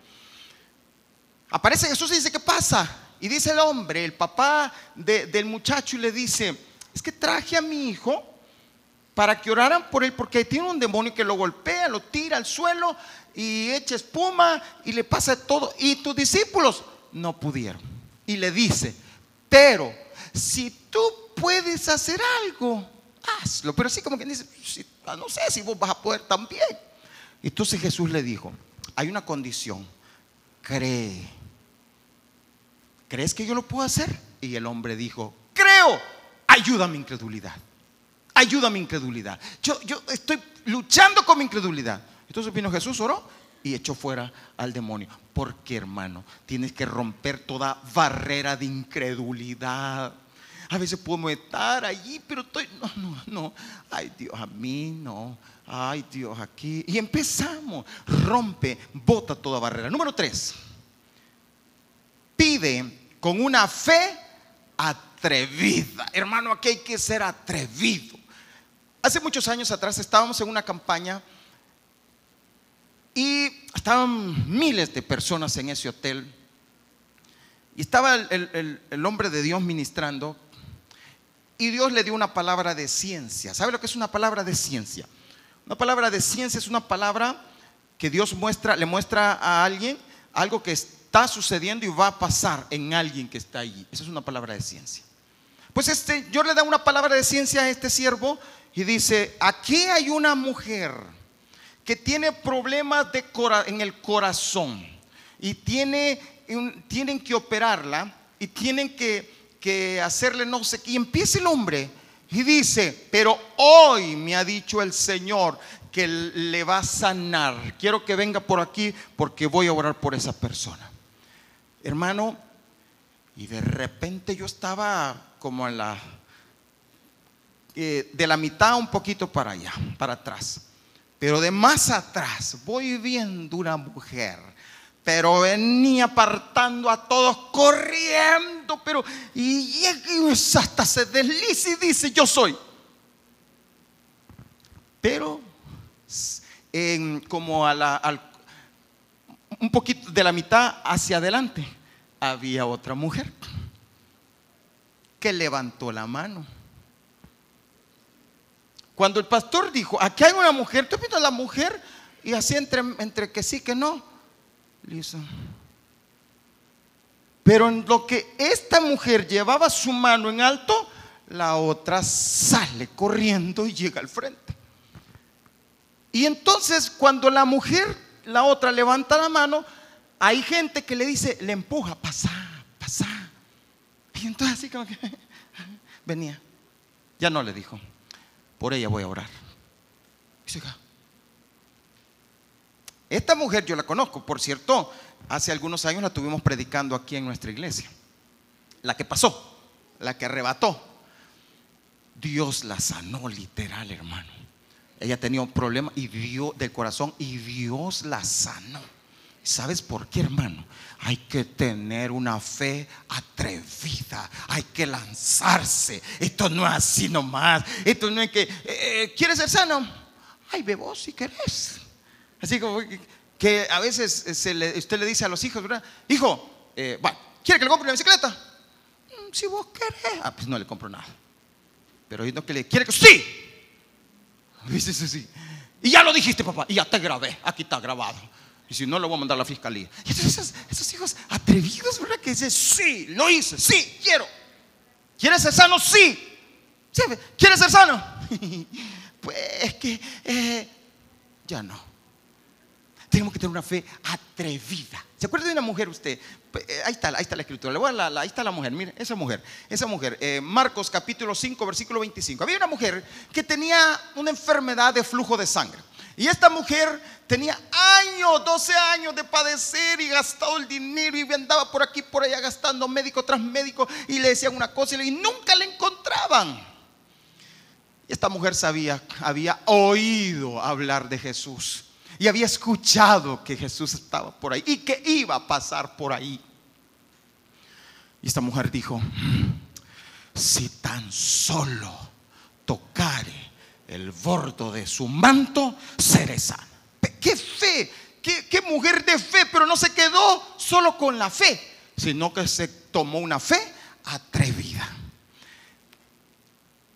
Aparece Jesús y dice, ¿qué pasa? Y dice el hombre, el papá del muchacho, y le dice, es que traje a mi hijo para que oraran por él, porque tiene un demonio que lo golpea, lo tira al suelo y echa espuma y le pasa todo. Y tus discípulos no pudieron. Y le dice, pero si tú puedes hacer algo, hazlo. Pero así como que dice, ah, no sé si vos vas a poder también. Entonces Jesús le dijo, hay una condición, cree. ¿Crees que yo lo puedo hacer? Y el hombre dijo, creo, ayuda a mi incredulidad ayuda a mi incredulidad. Yo, yo estoy luchando con mi incredulidad. Entonces vino Jesús, oró y echó fuera al demonio. Porque hermano, tienes que romper toda barrera de incredulidad. A veces podemos estar allí, pero estoy, no, no, no. Ay Dios, a mí no. Ay Dios, aquí. Y empezamos. Rompe, bota toda barrera. Número tres. Pide con una fe atrevida. Hermano, aquí hay que ser atrevido. Hace muchos años atrás estábamos en una campaña y estaban miles de personas en ese hotel. Y estaba el, hombre de Dios ministrando. Y Dios le dio una palabra de ciencia. ¿Sabe lo que es una palabra de ciencia? Una palabra de ciencia es una palabra que Dios muestra, le muestra a alguien algo que está sucediendo y va a pasar en alguien que está allí. Esa es una palabra de ciencia. Pues este, yo le da una palabra de ciencia a este siervo y dice, aquí hay una mujer que tiene problemas de en el corazón y tiene, tienen que operarla y tienen que, que hacerle no sé qué. Y empieza el hombre y dice, pero hoy me ha dicho el Señor que le va a sanar. Quiero que venga por aquí porque voy a orar por esa persona. Hermano, y de repente yo estaba como en la, eh, de la mitad un poquito para allá, para atrás. Pero de más atrás voy viendo una mujer, pero venía apartando a todos corriendo, pero y, hasta se desliza y dice, yo soy. Pero como a un poquito de la mitad hacia adelante había otra mujer que levantó la mano cuando el pastor dijo, aquí hay una mujer, tú a la mujer y así entre, entre que sí, que no. Listo. Pero en lo que esta mujer llevaba su mano en alto, la otra sale corriendo y llega al frente. Y entonces cuando la mujer, la otra levanta la mano, hay gente que le dice, le empuja, pasa, pasa. Y entonces así como que venía. Ya no le dijo. Por ella voy a orar. Esta mujer yo la conozco, por cierto, hace algunos años la tuvimos predicando aquí en nuestra iglesia. La que pasó, la que arrebató. Dios la sanó literal, hermano. Ella tenía un problema y dio del corazón y Dios la sanó. ¿Sabes por qué, hermano? Hay que tener una fe atrevida. Hay que lanzarse. Esto no es así nomás. Esto no es que, eh, eh, ¿quieres ser sano? Ay, bebo si querés. Así como que a veces usted le dice a los hijos, ¿verdad? Hijo, eh, ¿quiere que le compre una bicicleta? Mm, si vos querés. Ah, pues no le compro nada. Pero no que le quiere que sí. Dice sí. Y ya lo dijiste, papá. Y ya te grabé. Aquí está grabado. Y si no, lo voy a mandar a la fiscalía. Y esos, hijos atrevidos, ¿verdad? Que dicen, sí, lo hice, sí, quiero. ¿Quieres ser sano? Sí. ¿Quieres ser sano? pues es que eh, ya no. Tenemos que tener una fe atrevida. ¿Se acuerda de una mujer usted? Pues, eh, ahí está, ahí está la escritura. Ahí está la mujer. Mire, esa mujer. Esa mujer. Eh, Marcos capítulo 5, versículo 25. Había una mujer que tenía una enfermedad de flujo de sangre. Y esta mujer tenía años, 12 años de padecer y gastado el dinero y andaba por aquí, por allá gastando médico tras médico y le decían una cosa y, nunca le encontraban. Y esta mujer sabía, había oído hablar de Jesús y había escuchado que Jesús estaba por ahí y que iba a pasar por ahí. Y esta mujer dijo, si tan solo tocare el bordo de su manto, sana. ¡Qué fe! ¿Qué, mujer de fe! Pero no se quedó solo con la fe, sino que se tomó una fe atrevida.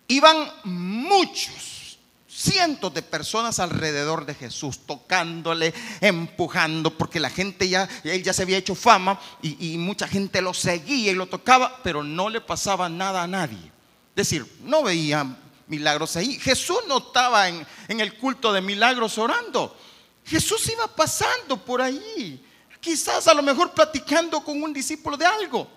Iban muchos, cientos de personas alrededor de Jesús, tocándole, empujando, porque la gente ya, él ya se había hecho fama y, y mucha gente lo seguía y lo tocaba, pero no le pasaba nada a nadie. Es decir, no veían milagros ahí. Jesús no estaba en, el culto de milagros orando. Jesús iba pasando por ahí. Quizás a lo mejor platicando con un discípulo de algo.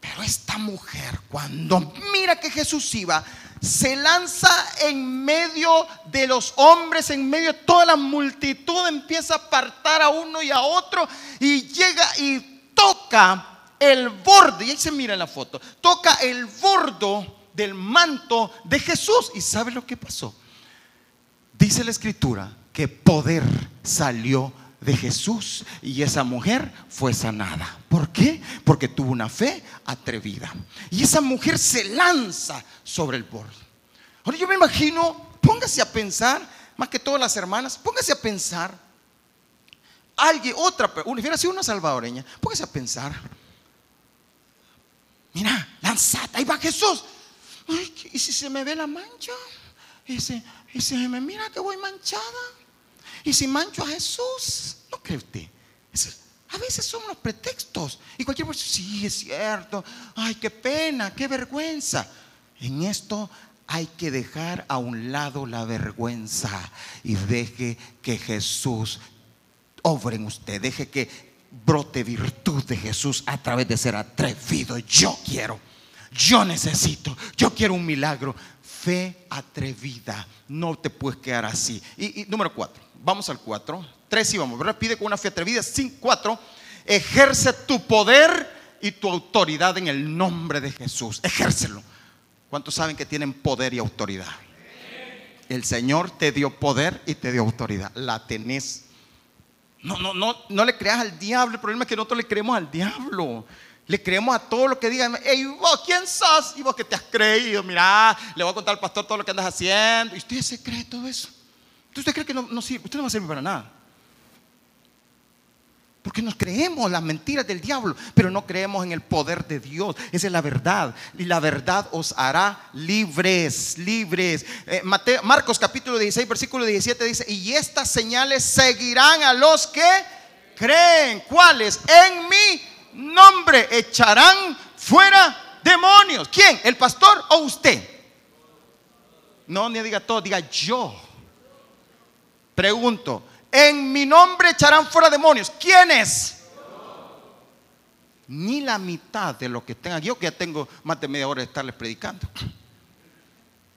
Pero esta mujer, cuando mira que Jesús iba, se lanza en medio de los hombres, en medio de toda la multitud, empieza a apartar a uno y a otro y llega y toca el borde, y ahí se mira en la foto, toca el bordo del manto de Jesús. ¿Y sabe lo que pasó? Dice la escritura que poder salió de Jesús y esa mujer fue sanada. ¿Por qué? Porque tuvo una fe atrevida. Y esa mujer se lanza sobre el borde. Ahora yo me imagino, póngase a pensar, más que todas las hermanas, póngase a pensar, alguien, otra, hubiera sido una salvadoreña, póngase a pensar, mira, lanzada, ahí va Jesús. ¿Y si se me ve la mancha? Y si, y si me mira que voy manchada. Y si mancho a Jesús, ¿no cree usted? a veces son los pretextos. Y cualquier persona, sí, es cierto. Ay, qué pena, qué vergüenza. En esto hay que dejar a un lado la vergüenza y deje que Jesús obre en usted. Deje que brote virtud de Jesús a través de ser atrevido. Yo quiero, yo necesito, yo quiero un milagro. Fe atrevida. No te puedes quedar así. Y, número cuatro. Vamos al cuatro. Tres y vamos. Pide con una fe atrevida. Cinco, cuatro. Ejerce tu poder y tu autoridad en el nombre de Jesús. Ejércelo. ¿Cuántos saben que tienen poder y autoridad? El Señor te dio poder y te dio autoridad. La tenés. No, no, no, no le creas al diablo. El problema es que nosotros le creemos al diablo. Le creemos a todo lo que digan. Ey, vos, ¿quién sos? Y vos que te has creído. Mira, le voy a contar al pastor todo lo que andas haciendo. ¿Y usted se cree todo eso? ¿Usted cree que no, sirve? Usted no va a servir para nada. Porque nos creemos las mentiras del diablo, pero no creemos en el poder de Dios. Esa es la verdad. Y la verdad os hará libres, libres. Eh, Marcos capítulo 16, versículo 17 dice, y estas señales seguirán a los que creen. ¿Cuáles? En mí nombre echarán fuera demonios. ¿Quién? ¿El pastor o usted? No, ni diga todo, diga yo. Pregunto, en mi nombre echarán fuera demonios. ¿Quién es? Ni la mitad de lo que tengan. Yo que ya tengo más de media hora de estarles predicando.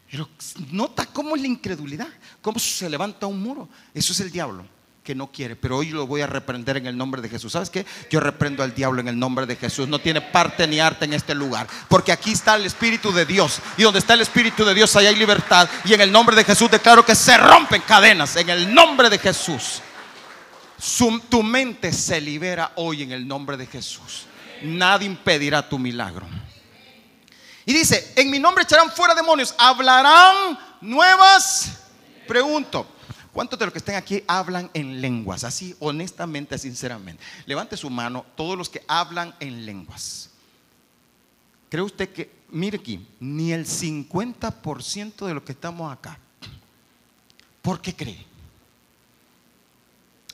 Pero nota cómo es la incredulidad, cómo se levanta un muro. Eso es el diablo que no quiere, pero hoy lo voy a reprender en el nombre de Jesús. ¿Sabes qué? Yo reprendo al diablo en el nombre de Jesús. No tiene parte ni arte en este lugar, porque aquí está el Espíritu de Dios. Y donde está el Espíritu de Dios, ahí hay libertad. Y en el nombre de Jesús declaro que se rompen cadenas. En el nombre de Jesús. tu mente se libera hoy en el nombre de Jesús. Nadie impedirá tu milagro. Y dice, en mi nombre echarán fuera demonios, hablarán nuevas. Pregunto, ¿Cuántos de los que estén aquí hablan en lenguas? Así, honestamente, sinceramente. Levante su mano todos los que hablan en lenguas. ¿Cree usted que, mire aquí, ni el 50% de los que estamos acá? ¿Por qué cree?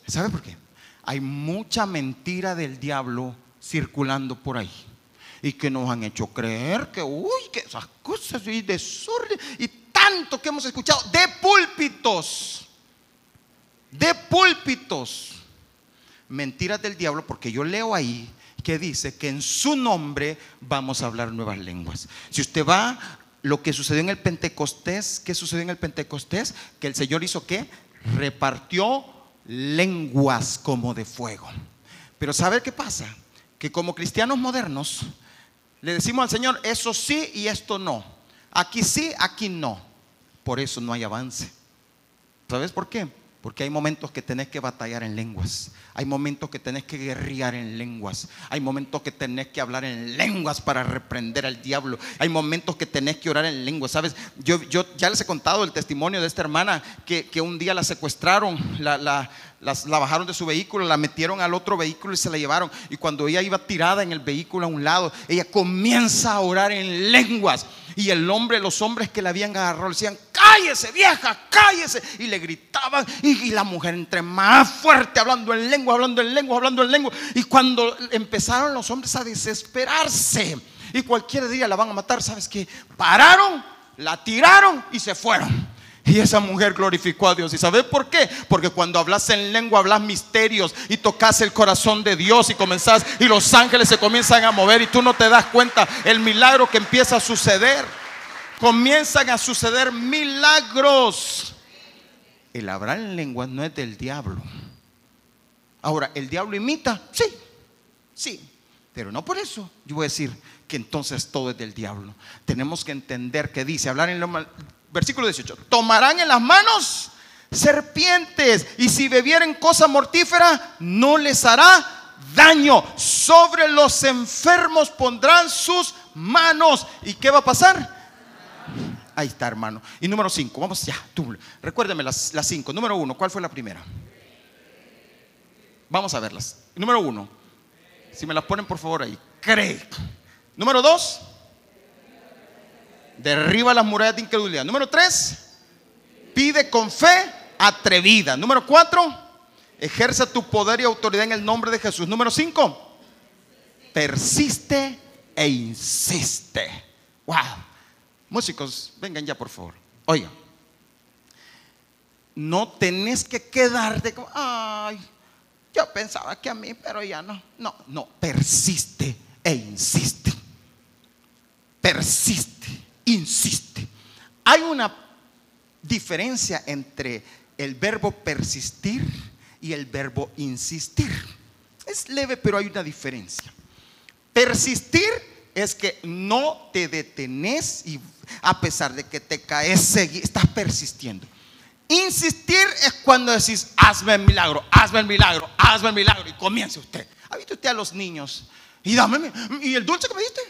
¿Sabe por qué? Hay mucha mentira del diablo circulando por ahí y que nos han hecho creer que, uy, que esas cosas y desorden y tanto que hemos escuchado de púlpitos de púlpitos. Mentiras del diablo, porque yo leo ahí que dice que en su nombre vamos a hablar nuevas lenguas. Si usted va, lo que sucedió en el Pentecostés, ¿qué sucedió en el Pentecostés? Que el Señor hizo qué? Repartió lenguas como de fuego. Pero ¿sabe qué pasa? Que como cristianos modernos le decimos al Señor, eso sí y esto no. Aquí sí, aquí no. Por eso no hay avance. ¿Sabes por qué? Porque hay momentos que tenés que batallar en lenguas. Hay momentos que tenés que guerrear en lenguas. Hay momentos que tenés que hablar en lenguas para reprender al diablo. Hay momentos que tenés que orar en lenguas. ¿Sabes? Yo, yo ya les he contado el testimonio de esta hermana que, que un día la secuestraron, la, la, la bajaron de su vehículo, la metieron al otro vehículo y se la llevaron. Y cuando ella iba tirada en el vehículo a un lado, ella comienza a orar en lenguas. Y el hombre, los hombres que la habían agarrado, decían, cállese vieja, cállese. Y le gritaban. Y, la mujer entre más fuerte, hablando en lengua, hablando en lengua, hablando en lengua. Y cuando empezaron los hombres a desesperarse y cualquier día la van a matar, ¿sabes qué? Pararon, la tiraron y se fueron. Y esa mujer glorificó a Dios. ¿Y sabes por qué? Porque cuando hablas en lengua, hablas misterios y tocas el corazón de Dios y comenzás y los ángeles se comienzan a mover y tú no te das cuenta el milagro que empieza a suceder. Comienzan a suceder milagros. El hablar en lengua no es del diablo. Ahora, ¿el diablo imita? Sí, sí. Pero no por eso yo voy a decir que entonces todo es del diablo. Tenemos que entender que dice, hablar en el versículo 18, tomarán en las manos serpientes y si bebieren cosa mortífera no les hará daño. Sobre los enfermos pondrán sus manos. ¿Y qué va a pasar? Ahí está, hermano. Y número 5, vamos ya, tú. Recuérdeme las 5. número 1, ¿cuál fue la primera? Vamos a verlas. Número 1, si me las ponen por favor ahí. Cree. Número 2, derriba las murallas de incredulidad. Número 3, pide con fe atrevida. Número 4, ejerce tu poder y autoridad en el nombre de Jesús. Número 5, persiste e insiste. Wow. Músicos, vengan ya por favor. Oigan, no tenés que quedarte como, ay, yo pensaba que a mí, pero ya no. No, no, persiste e insiste. Persiste, insiste. Hay una diferencia entre el verbo persistir y el verbo insistir. Es leve, pero hay una diferencia. Persistir es que no te detenés y a pesar de que te caes, estás persistiendo. Insistir es cuando decís, hazme el milagro, hazme el milagro, hazme el milagro y comience usted. ¿Ha visto usted a los niños? Y dame, y el dulce que me diste,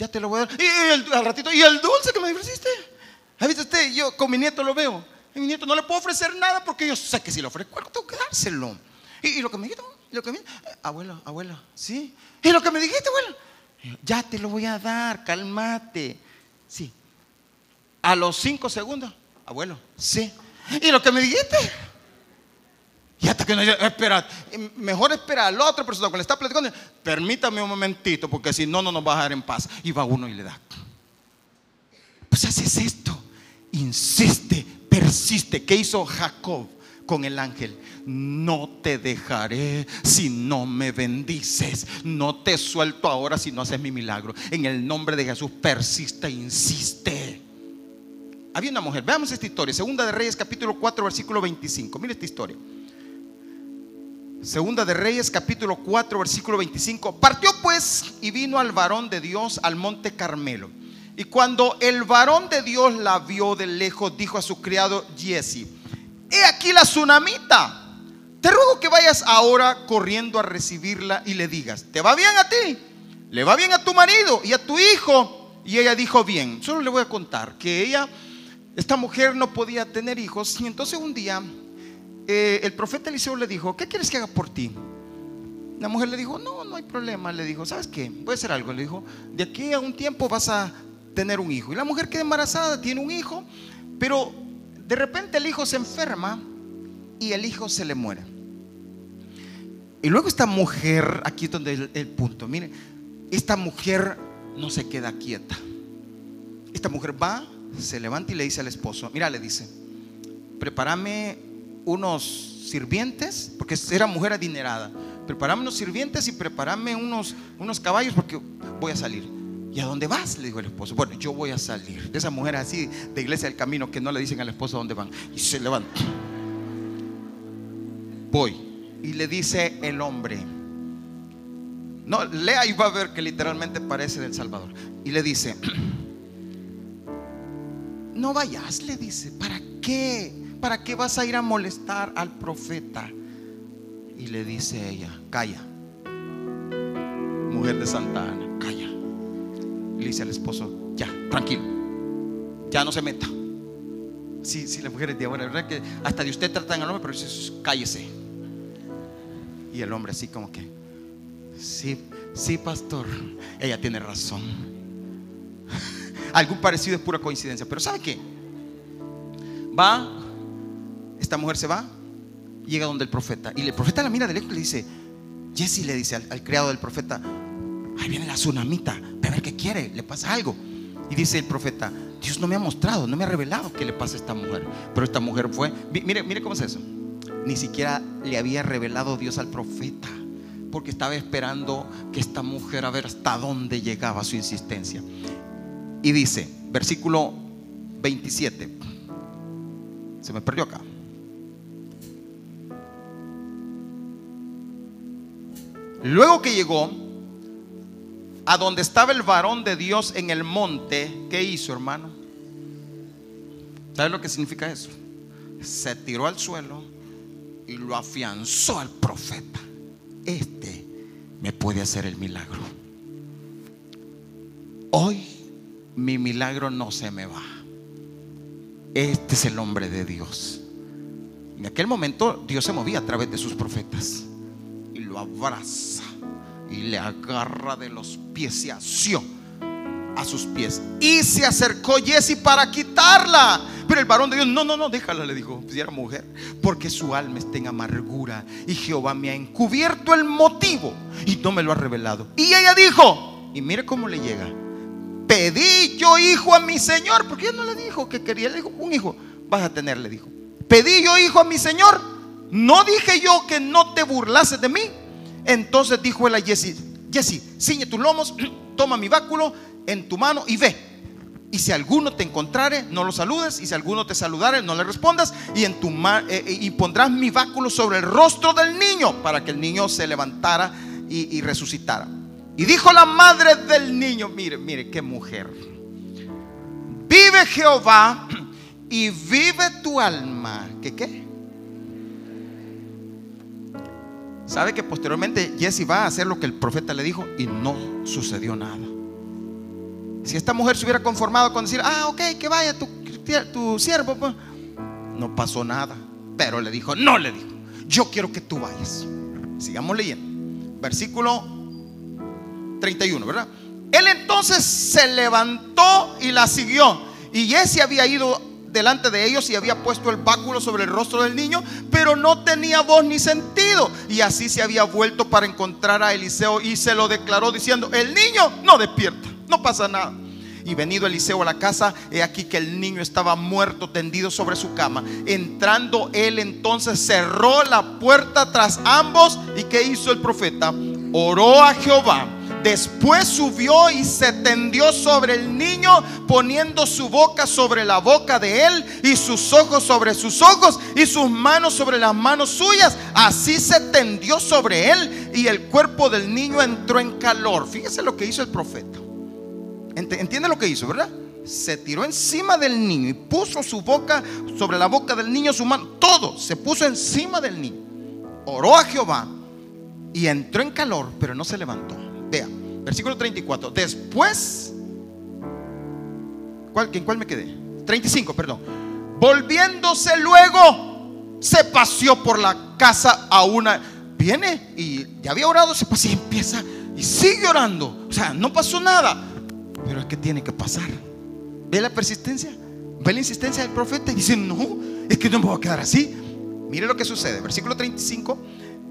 ya te lo voy a dar. Y el, al ratito, y el dulce que me ofreciste. ¿Ha visto usted? Yo con mi nieto lo veo. Mi nieto no le puedo ofrecer nada porque yo sé que si le ofrezco tengo que dárselo. Y, lo que me dijiste, lo que me, eh, abuelo, abuelo, ¿sí? Y lo que me dijiste, abuelo, ya te lo voy a dar, cálmate. Sí. A los cinco segundos, abuelo, sí. ¿Y lo que me dijiste? Y hasta que no espera, mejor espera al otro persona que le está platicando. Permítame un momentito, porque si no, no nos va a dejar en paz. Y va uno y le da. Pues así es esto. Insiste, persiste. ¿Qué hizo Jacob con el ángel? no te dejaré si no me bendices. No te suelto ahora si no haces mi milagro. En el nombre de Jesús, persiste insiste. Había una mujer, veamos esta historia. Segunda de Reyes, capítulo 4, versículo 25. Mire esta historia. Segunda de Reyes, capítulo 4, versículo 25. Partió pues y vino al varón de Dios al monte Carmelo. Y cuando el varón de Dios la vio de lejos, dijo a su criado Jesse: He aquí la tsunamita te ruego que vayas ahora corriendo a recibirla y le digas, ¿te va bien a ti? ¿Le va bien a tu marido y a tu hijo? Y ella dijo, bien, solo le voy a contar que ella, esta mujer no podía tener hijos y entonces un día eh, el profeta Eliseo le dijo, ¿qué quieres que haga por ti? La mujer le dijo, no, no hay problema. Le dijo, ¿sabes qué? Voy a hacer algo. Le dijo, de aquí a un tiempo vas a tener un hijo. Y la mujer queda embarazada, tiene un hijo, pero de repente el hijo se enferma y el hijo se le muere. Y luego esta mujer, aquí es donde el, el punto, mire, esta mujer no se queda quieta. Esta mujer va, se levanta y le dice al esposo, mira, le dice, prepárame unos sirvientes, porque era mujer adinerada, prepárame unos sirvientes y prepárame unos, unos caballos porque voy a salir. ¿Y a dónde vas? Le dijo el esposo. Bueno, yo voy a salir. De esa mujer así de iglesia del camino que no le dicen al esposo dónde van. Y se levanta. Voy y le dice el hombre. No, lea y va a ver que literalmente parece del Salvador. Y le dice, no vayas, le dice, ¿para qué? ¿Para qué vas a ir a molestar al profeta? Y le dice ella, calla, mujer de Santa Ana, calla. le dice al esposo, ya, tranquilo, ya no se meta. Sí, sí, las mujeres de ahora, ¿verdad? Que hasta de usted tratan al hombre, pero dice, cállese. Y el hombre así como que, sí, sí, pastor, ella tiene razón. Algún parecido es pura coincidencia, pero ¿sabe qué? Va, esta mujer se va, llega donde el profeta, y el profeta la mira de lejos y le dice, Jesse le dice al, criado del profeta, ahí viene la tsunamita, a ver qué quiere, le pasa algo. Y dice el profeta, Dios no me ha mostrado, no me ha revelado qué le pasa a esta mujer. Pero esta mujer fue, mire, mire cómo es eso ni siquiera le había revelado Dios al profeta, porque estaba esperando que esta mujer a ver hasta dónde llegaba su insistencia. Y dice, versículo 27, se me perdió acá. Luego que llegó, a donde estaba el varón de Dios en el monte, ¿qué hizo, hermano? ¿Sabes lo que significa eso? Se tiró al suelo y lo afianzó al profeta. Este me puede hacer el milagro. Hoy mi milagro no se me va. Este es el hombre de Dios. En aquel momento Dios se movía a través de sus profetas y lo abraza y le agarra de los pies y asió a sus pies. Y se acercó Jesse para quitarla. Pero el varón de Dios, no, no, no, déjala, le dijo, si era mujer, porque su alma está en amargura y Jehová me ha encubierto el motivo y no me lo ha revelado. Y ella dijo, y mire cómo le llega, pedí yo hijo a mi Señor, porque ella no le dijo que quería, le dijo, un hijo vas a tener, le dijo. Pedí yo hijo a mi Señor, no dije yo que no te burlases de mí. Entonces dijo él a Jesse, Jesse, ciñe tus lomos, toma mi báculo en tu mano y ve. Y si alguno te encontrare, no lo saludes. Y si alguno te saludare, no le respondas. Y, en tu eh, eh, y pondrás mi báculo sobre el rostro del niño para que el niño se levantara y, y resucitara. Y dijo la madre del niño, mire, mire, qué mujer. Vive Jehová y vive tu alma. ¿Qué qué? Sabe que posteriormente Jesse va a hacer lo que el profeta le dijo y no sucedió nada. Si esta mujer se hubiera conformado con decir, ah, ok, que vaya tu, tu siervo, pues", no pasó nada. Pero le dijo, no le dijo, yo quiero que tú vayas. Sigamos leyendo. Versículo 31, ¿verdad? Él entonces se levantó y la siguió. Y Jesse había ido delante de ellos y había puesto el báculo sobre el rostro del niño, pero no tenía voz ni sentido. Y así se había vuelto para encontrar a Eliseo y se lo declaró diciendo, el niño no despierta no pasa nada. Y venido Eliseo a la casa, he aquí que el niño estaba muerto, tendido sobre su cama. Entrando él entonces cerró la puerta tras ambos. ¿Y qué hizo el profeta? Oró a Jehová. Después subió y se tendió sobre el niño, poniendo su boca sobre la boca de él y sus ojos sobre sus ojos y sus manos sobre las manos suyas. Así se tendió sobre él y el cuerpo del niño entró en calor. Fíjese lo que hizo el profeta. Entiende lo que hizo, ¿verdad? Se tiró encima del niño y puso su boca sobre la boca del niño, su mano, todo se puso encima del niño. Oró a Jehová y entró en calor, pero no se levantó. Vea, versículo 34. Después, ¿cuál, ¿en cuál me quedé? 35, perdón. Volviéndose luego, se paseó por la casa a una. Viene y ya había orado, se pasea y empieza y sigue orando. O sea, no pasó nada. Pero es que tiene que pasar. ¿Ve la persistencia? ¿Ve la insistencia del profeta? Y dice, no, es que no me voy a quedar así. Mire lo que sucede. Versículo 35.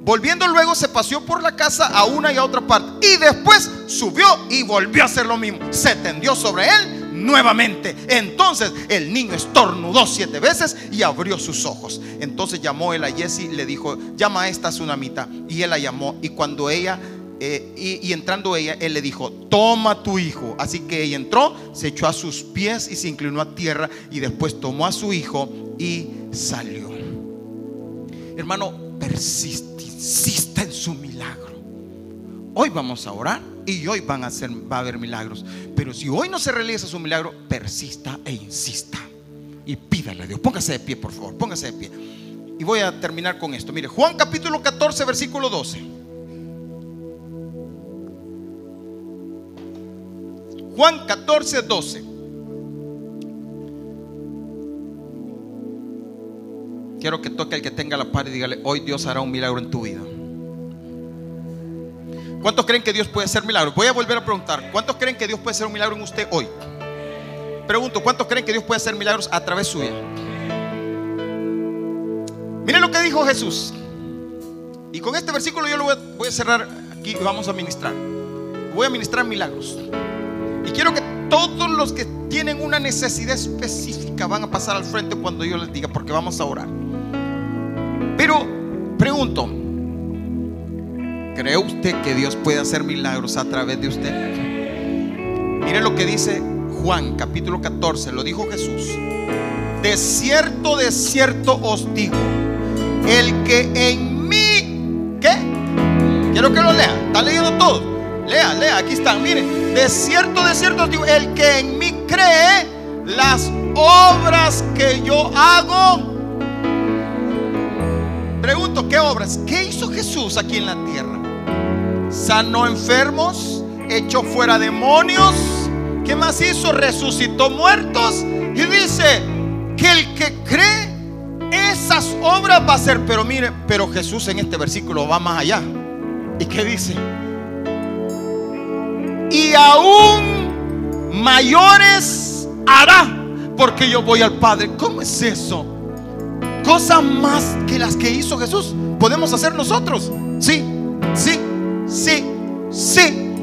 Volviendo luego se paseó por la casa a una y a otra parte. Y después subió y volvió a hacer lo mismo. Se tendió sobre él nuevamente. Entonces el niño estornudó siete veces y abrió sus ojos. Entonces llamó él a Jesse, le dijo, llama a esta tsunamita. Y él la llamó. Y cuando ella eh, y, entrando ella, él le dijo, toma tu hijo. Así que ella entró, se echó a sus pies y se inclinó a tierra y después tomó a su hijo y salió. Hermano, persiste, insista en su milagro. Hoy vamos a orar y hoy van a hacer, va a haber milagros. Pero si hoy no se realiza su milagro, persista e insista. Y pídale a Dios. Póngase de pie, por favor. Póngase de pie. Y voy a terminar con esto. Mire, Juan capítulo 14, versículo 12. Juan 14, 12. Quiero que toque el que tenga la par y dígale, hoy Dios hará un milagro en tu vida. ¿Cuántos creen que Dios puede hacer milagros? Voy a volver a preguntar, ¿cuántos creen que Dios puede hacer un milagro en usted hoy? Pregunto, ¿cuántos creen que Dios puede hacer milagros a través suya? Miren lo que dijo Jesús. Y con este versículo yo lo voy a, voy a cerrar aquí y vamos a ministrar. Voy a ministrar milagros. Y quiero que todos los que tienen una necesidad específica van a pasar al frente cuando yo les diga, porque vamos a orar. Pero pregunto, ¿cree usted que Dios puede hacer milagros a través de usted? Mire lo que dice Juan capítulo 14, lo dijo Jesús. De cierto, de cierto os digo, el que en mí, ¿qué? Quiero que lo lea, está leyendo todo Lea, lea, aquí están. Miren, de cierto, de cierto digo, el que en mí cree, las obras que yo hago. Pregunto, ¿qué obras? ¿Qué hizo Jesús aquí en la tierra? Sanó enfermos, echó fuera demonios. ¿Qué más hizo? Resucitó muertos. Y dice que el que cree esas obras va a hacer. Pero mire, pero Jesús en este versículo va más allá. ¿Y qué dice? Y aún mayores hará. Porque yo voy al Padre. ¿Cómo es eso? Cosas más que las que hizo Jesús. Podemos hacer nosotros. Sí, sí, sí, sí.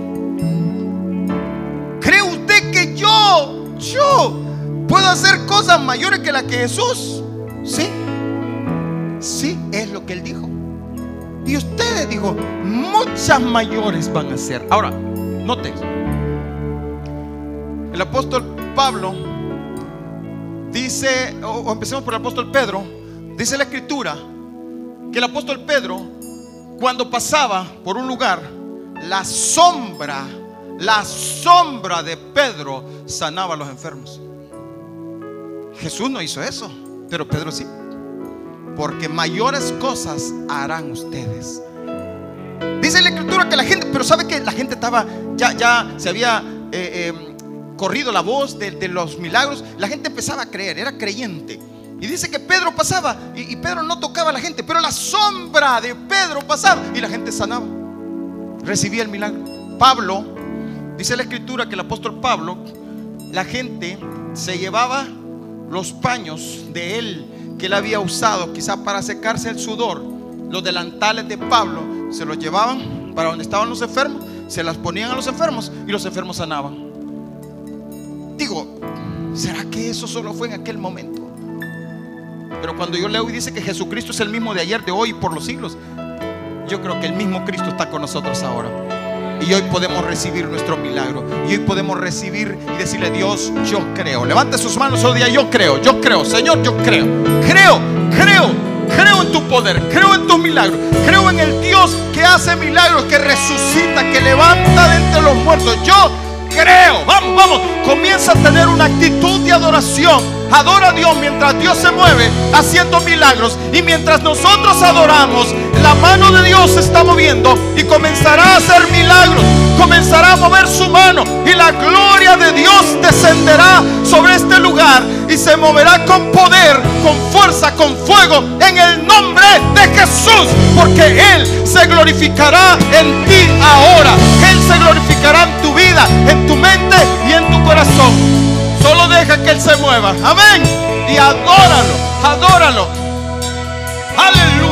¿Cree usted que yo, yo, puedo hacer cosas mayores que las que Jesús? Sí, sí, es lo que él dijo. Y ustedes dijo, muchas mayores van a ser. Ahora, noten, el apóstol Pablo dice, o empecemos por el apóstol Pedro, dice la escritura que el apóstol Pedro, cuando pasaba por un lugar, la sombra, la sombra de Pedro sanaba a los enfermos. Jesús no hizo eso, pero Pedro sí porque mayores cosas harán ustedes. Dice la escritura que la gente, pero sabe que la gente estaba, ya, ya se había eh, eh, corrido la voz de, los milagros, la gente empezaba a creer, era creyente. Y dice que Pedro pasaba y, Pedro no tocaba a la gente, pero la sombra de Pedro pasaba y la gente sanaba, recibía el milagro. Pablo, dice la escritura que el apóstol Pablo, la gente se llevaba los paños de él que él había usado quizás para secarse el sudor, los delantales de Pablo, se los llevaban para donde estaban los enfermos, se las ponían a los enfermos y los enfermos sanaban. Digo, ¿será que eso solo fue en aquel momento? Pero cuando yo leo y dice que Jesucristo es el mismo de ayer, de hoy por los siglos, yo creo que el mismo Cristo está con nosotros ahora. Y hoy podemos recibir nuestro milagro. Y hoy podemos recibir y decirle, Dios, yo creo. Levante sus manos hoy día, yo creo, yo creo, Señor, yo creo. Creo, creo, creo en tu poder, creo en tus milagros. Creo en el Dios que hace milagros, que resucita, que levanta de entre los muertos. Yo creo. Vamos, vamos. Comienza a tener una actitud de adoración Adora a Dios mientras Dios se mueve haciendo milagros. Y mientras nosotros adoramos, la mano de Dios se está moviendo y comenzará a hacer milagros. Comenzará a mover su mano y la gloria de Dios descenderá sobre este lugar y se moverá con poder, con fuerza, con fuego en el nombre de Jesús. Porque Él se glorificará en ti ahora. Se glorificará en tu vida, en tu mente y en tu corazón. Solo deja que Él se mueva. Amén. Y adóralo, adóralo. Aleluya.